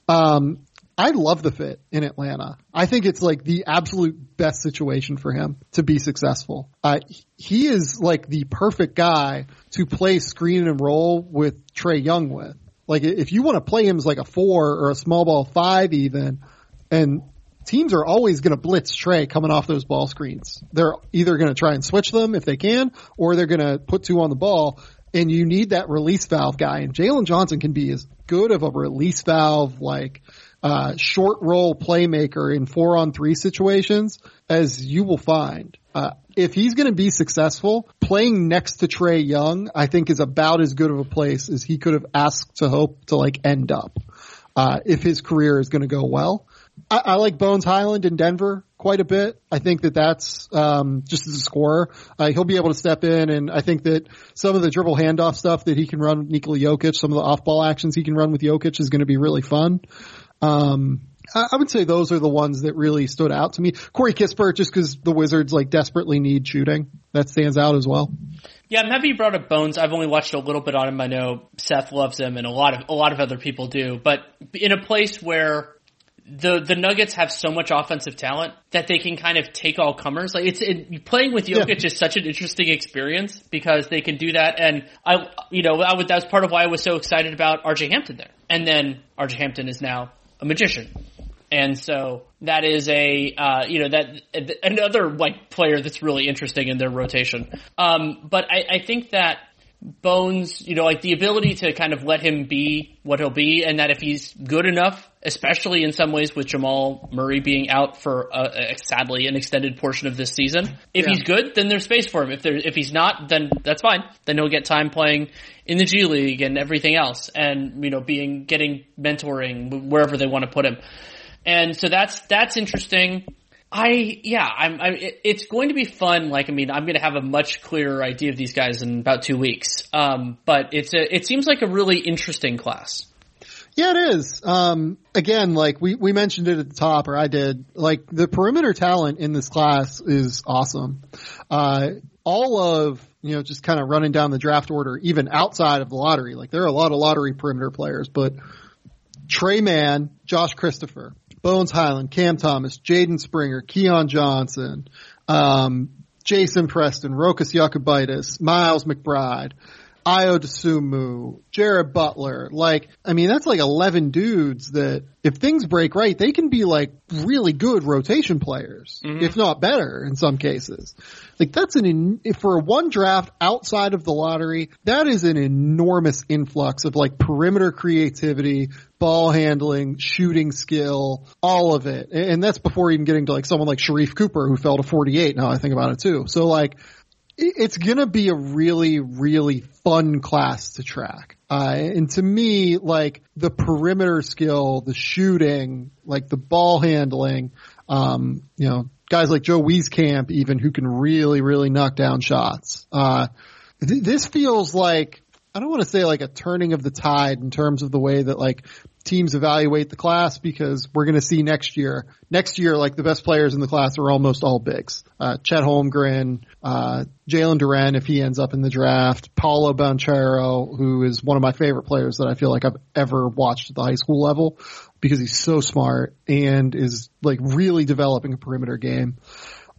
Um, I love the fit in Atlanta. I think it's like the absolute best situation for him to be successful. Uh, he is like the perfect guy to play screen and roll with Trae Young with. Like if you want to play him as like a four or a small ball five even, and teams are always going to blitz Trae coming off those ball screens. They're either going to try and switch them if they can, or they're going to put two on the ball and you need that release valve guy. And Jalen Johnson can be as good of a release valve, like uh, short role playmaker in four on three situations as you will find. Uh, if he's going to be successful, playing next to Trae Young, I think is about as good of a place as he could have asked to hope to like end up. Uh, if his career is going to go well. I, I, like Bones Hyland in Denver quite a bit. I think that that's um, just as a scorer, uh, he'll be able to step in, and I think that some of the dribble handoff stuff that he can run with Nikola Jokic, some of the off-ball actions he can run with Jokic is going to be really fun. Um, I, I would say those are the ones that really stood out to me. Corey Kispert, just because the Wizards like desperately need shooting, that stands out as well. Yeah, I'm happy you brought up Bones. I've only watched a little bit on him. I know Seth loves him, and a lot of a lot of other people do. But in a place where the the Nuggets have so much offensive talent that they can kind of take all comers. Like it's it, playing with Jokic yeah. is such an interesting experience because they can do that. And I, you know, I would, that was part of why I was so excited about RJ Hampton there. And then RJ Hampton is now a magician. And so that is a, uh, you know, that another like player that's really interesting in their rotation. Um, but I, I think that Bones, you know, like the ability to kind of let him be what he'll be, and that if he's good enough, especially in some ways with Jamal Murray being out for a, a, sadly an extended portion of this season, if yeah. he's good, then there's space for him. If there, if he's not, then that's fine. Then he'll get time playing in the G League and everything else, and you know, being getting mentoring wherever they want to put him. And so that's that's interesting. I yeah, I'm. I, it's going to be fun. Like I mean, I'm going to have a much clearer idea of these guys in about two weeks. Um, but it's a. It seems like a really interesting class. Yeah, it is. Um, again, like we, we mentioned it at the top, or I did, like the perimeter talent in this class is awesome. Uh, all of, you know, just kind of running down the draft order, even outside of the lottery, like there are a lot of lottery perimeter players, but Tre Mann, Josh Christopher, Bones Hyland, Cam Thomas, Jaden Springer, Keon Johnson, um, Jason Preston, Rokas Jokubaitis, Miles McBride, Ayo Dosunmu, Jared Butler. Like, I mean, that's like 11 dudes that if things break right, they can be like really good rotation players, mm-hmm. if not better in some cases. Like that's an, for one draft outside of the lottery, that is an enormous influx of like perimeter creativity, ball handling, shooting skill, all of it. And that's before even getting to like someone like Sharife Cooper who fell to 48 now I think about it too. So like, it's gonna be a really, really fun class to track. Uh, and to me, like the perimeter skill, the shooting, like the ball handling, um, you know, guys like Joe Wieskamp even who can really, really knock down shots. Uh, th- this feels like I don't want to say like a turning of the tide in terms of the way that like teams evaluate the class because we're going to see next year. Next year, like the best players in the class are almost all bigs. Uh, Chet Holmgren, uh, Jalen Duren if he ends up in the draft, Paolo Banchero, who is one of my favorite players that I feel like I've ever watched at the high school level because he's so smart and is like really developing a perimeter game.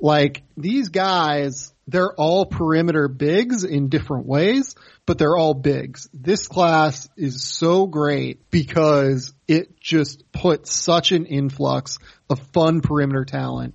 Like these guys, they're all perimeter bigs in different ways, but they're all bigs. This class is so great because it just puts such an influx of fun perimeter talent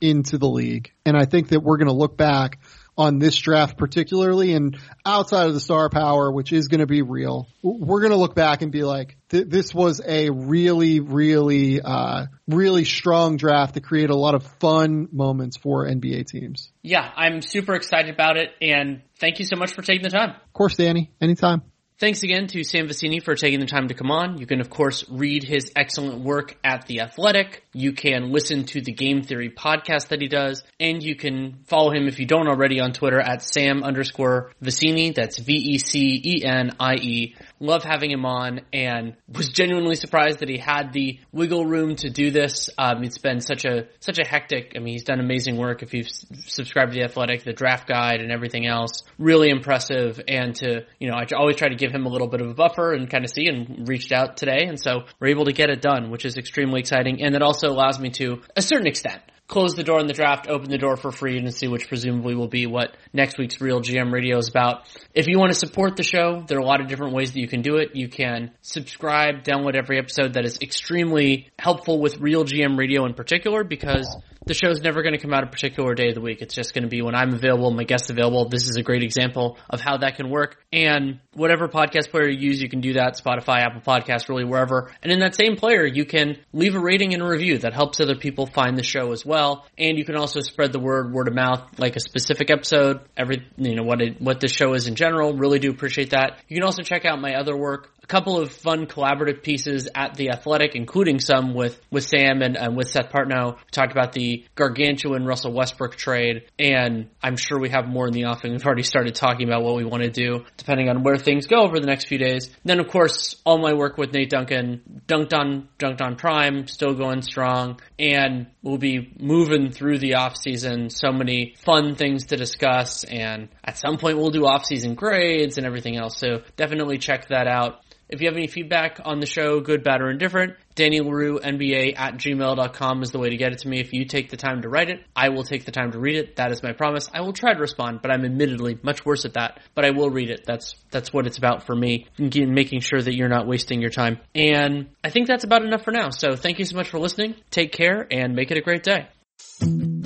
into the league. And I think that we're going to look back on this draft particularly and outside of the star power, which is going to be real, we're going to look back and be like, th- this was a really, really, uh, really strong draft to create a lot of fun moments for NBA teams. Yeah, I'm super excited about it and thank you so much for taking the time. Of course, Danny. Anytime. Thanks again to Sam Vecenie for taking the time to come on. You can of course read his excellent work at The Athletic. You can listen to the Game Theory podcast that he does, and you can follow him if you don't already on Twitter at Sam underscore Vecenie. That's V-E-C-E-N-I-E Love having him on and was genuinely surprised that he had the wiggle room to do this. Um, it's been such a, such a hectic, I mean, he's done amazing work. If you've subscribed to the athletic, the draft guide and everything else, really impressive. And to, you know, I always try to give him a little bit of a buffer and kind of see and reached out today. And so we're able to get it done, which is extremely exciting. And it also allows me to a certain extent close the door on the draft, open the door for free agency which presumably will be what next week's RealGM Radio is about. If you want to support the show, there are a lot of different ways that you can do it. You can subscribe, download every episode that is extremely helpful with RealGM Radio in particular because the show's never going to come out a particular day of the week. It's just going to be when I'm available, my guest's available. This is a great example of how that can work. And whatever podcast player you use, you can do that. Spotify, Apple Podcasts, really wherever. And in that same player, you can leave a rating and a review that helps other people find the show as well. And you can also spread the word, word of mouth, like a specific episode, every, you know, what it, what the show is in general. Really do appreciate that. You can also check out my other work a couple of fun collaborative pieces at the Athletic, including some with with Sam and, and with Seth Partnow. We talked about the gargantuan Russell Westbrook trade, and I'm sure we have more in the offing. We've already started talking about what we want to do, depending on where things go over the next few days. Then, of course, all my work with Nate Duncan, Dunc'd On Dunc'd On Prime, still going strong, and we'll be moving through the off season. So many fun things to discuss, and at some point we'll do off season grades and everything else. So definitely check that out. If you have any feedback on the show, good, bad, or indifferent, Danny Leroux, NBA at gmail.com is the way to get it to me. If you take the time to write it, I will take the time to read it. That is my promise. I will try to respond, but I'm admittedly much worse at that. But I will read it. That's, that's what it's about for me, making sure that you're not wasting your time. And I think that's about enough for now. So thank you so much for listening. Take care and make it a great day. Thank you.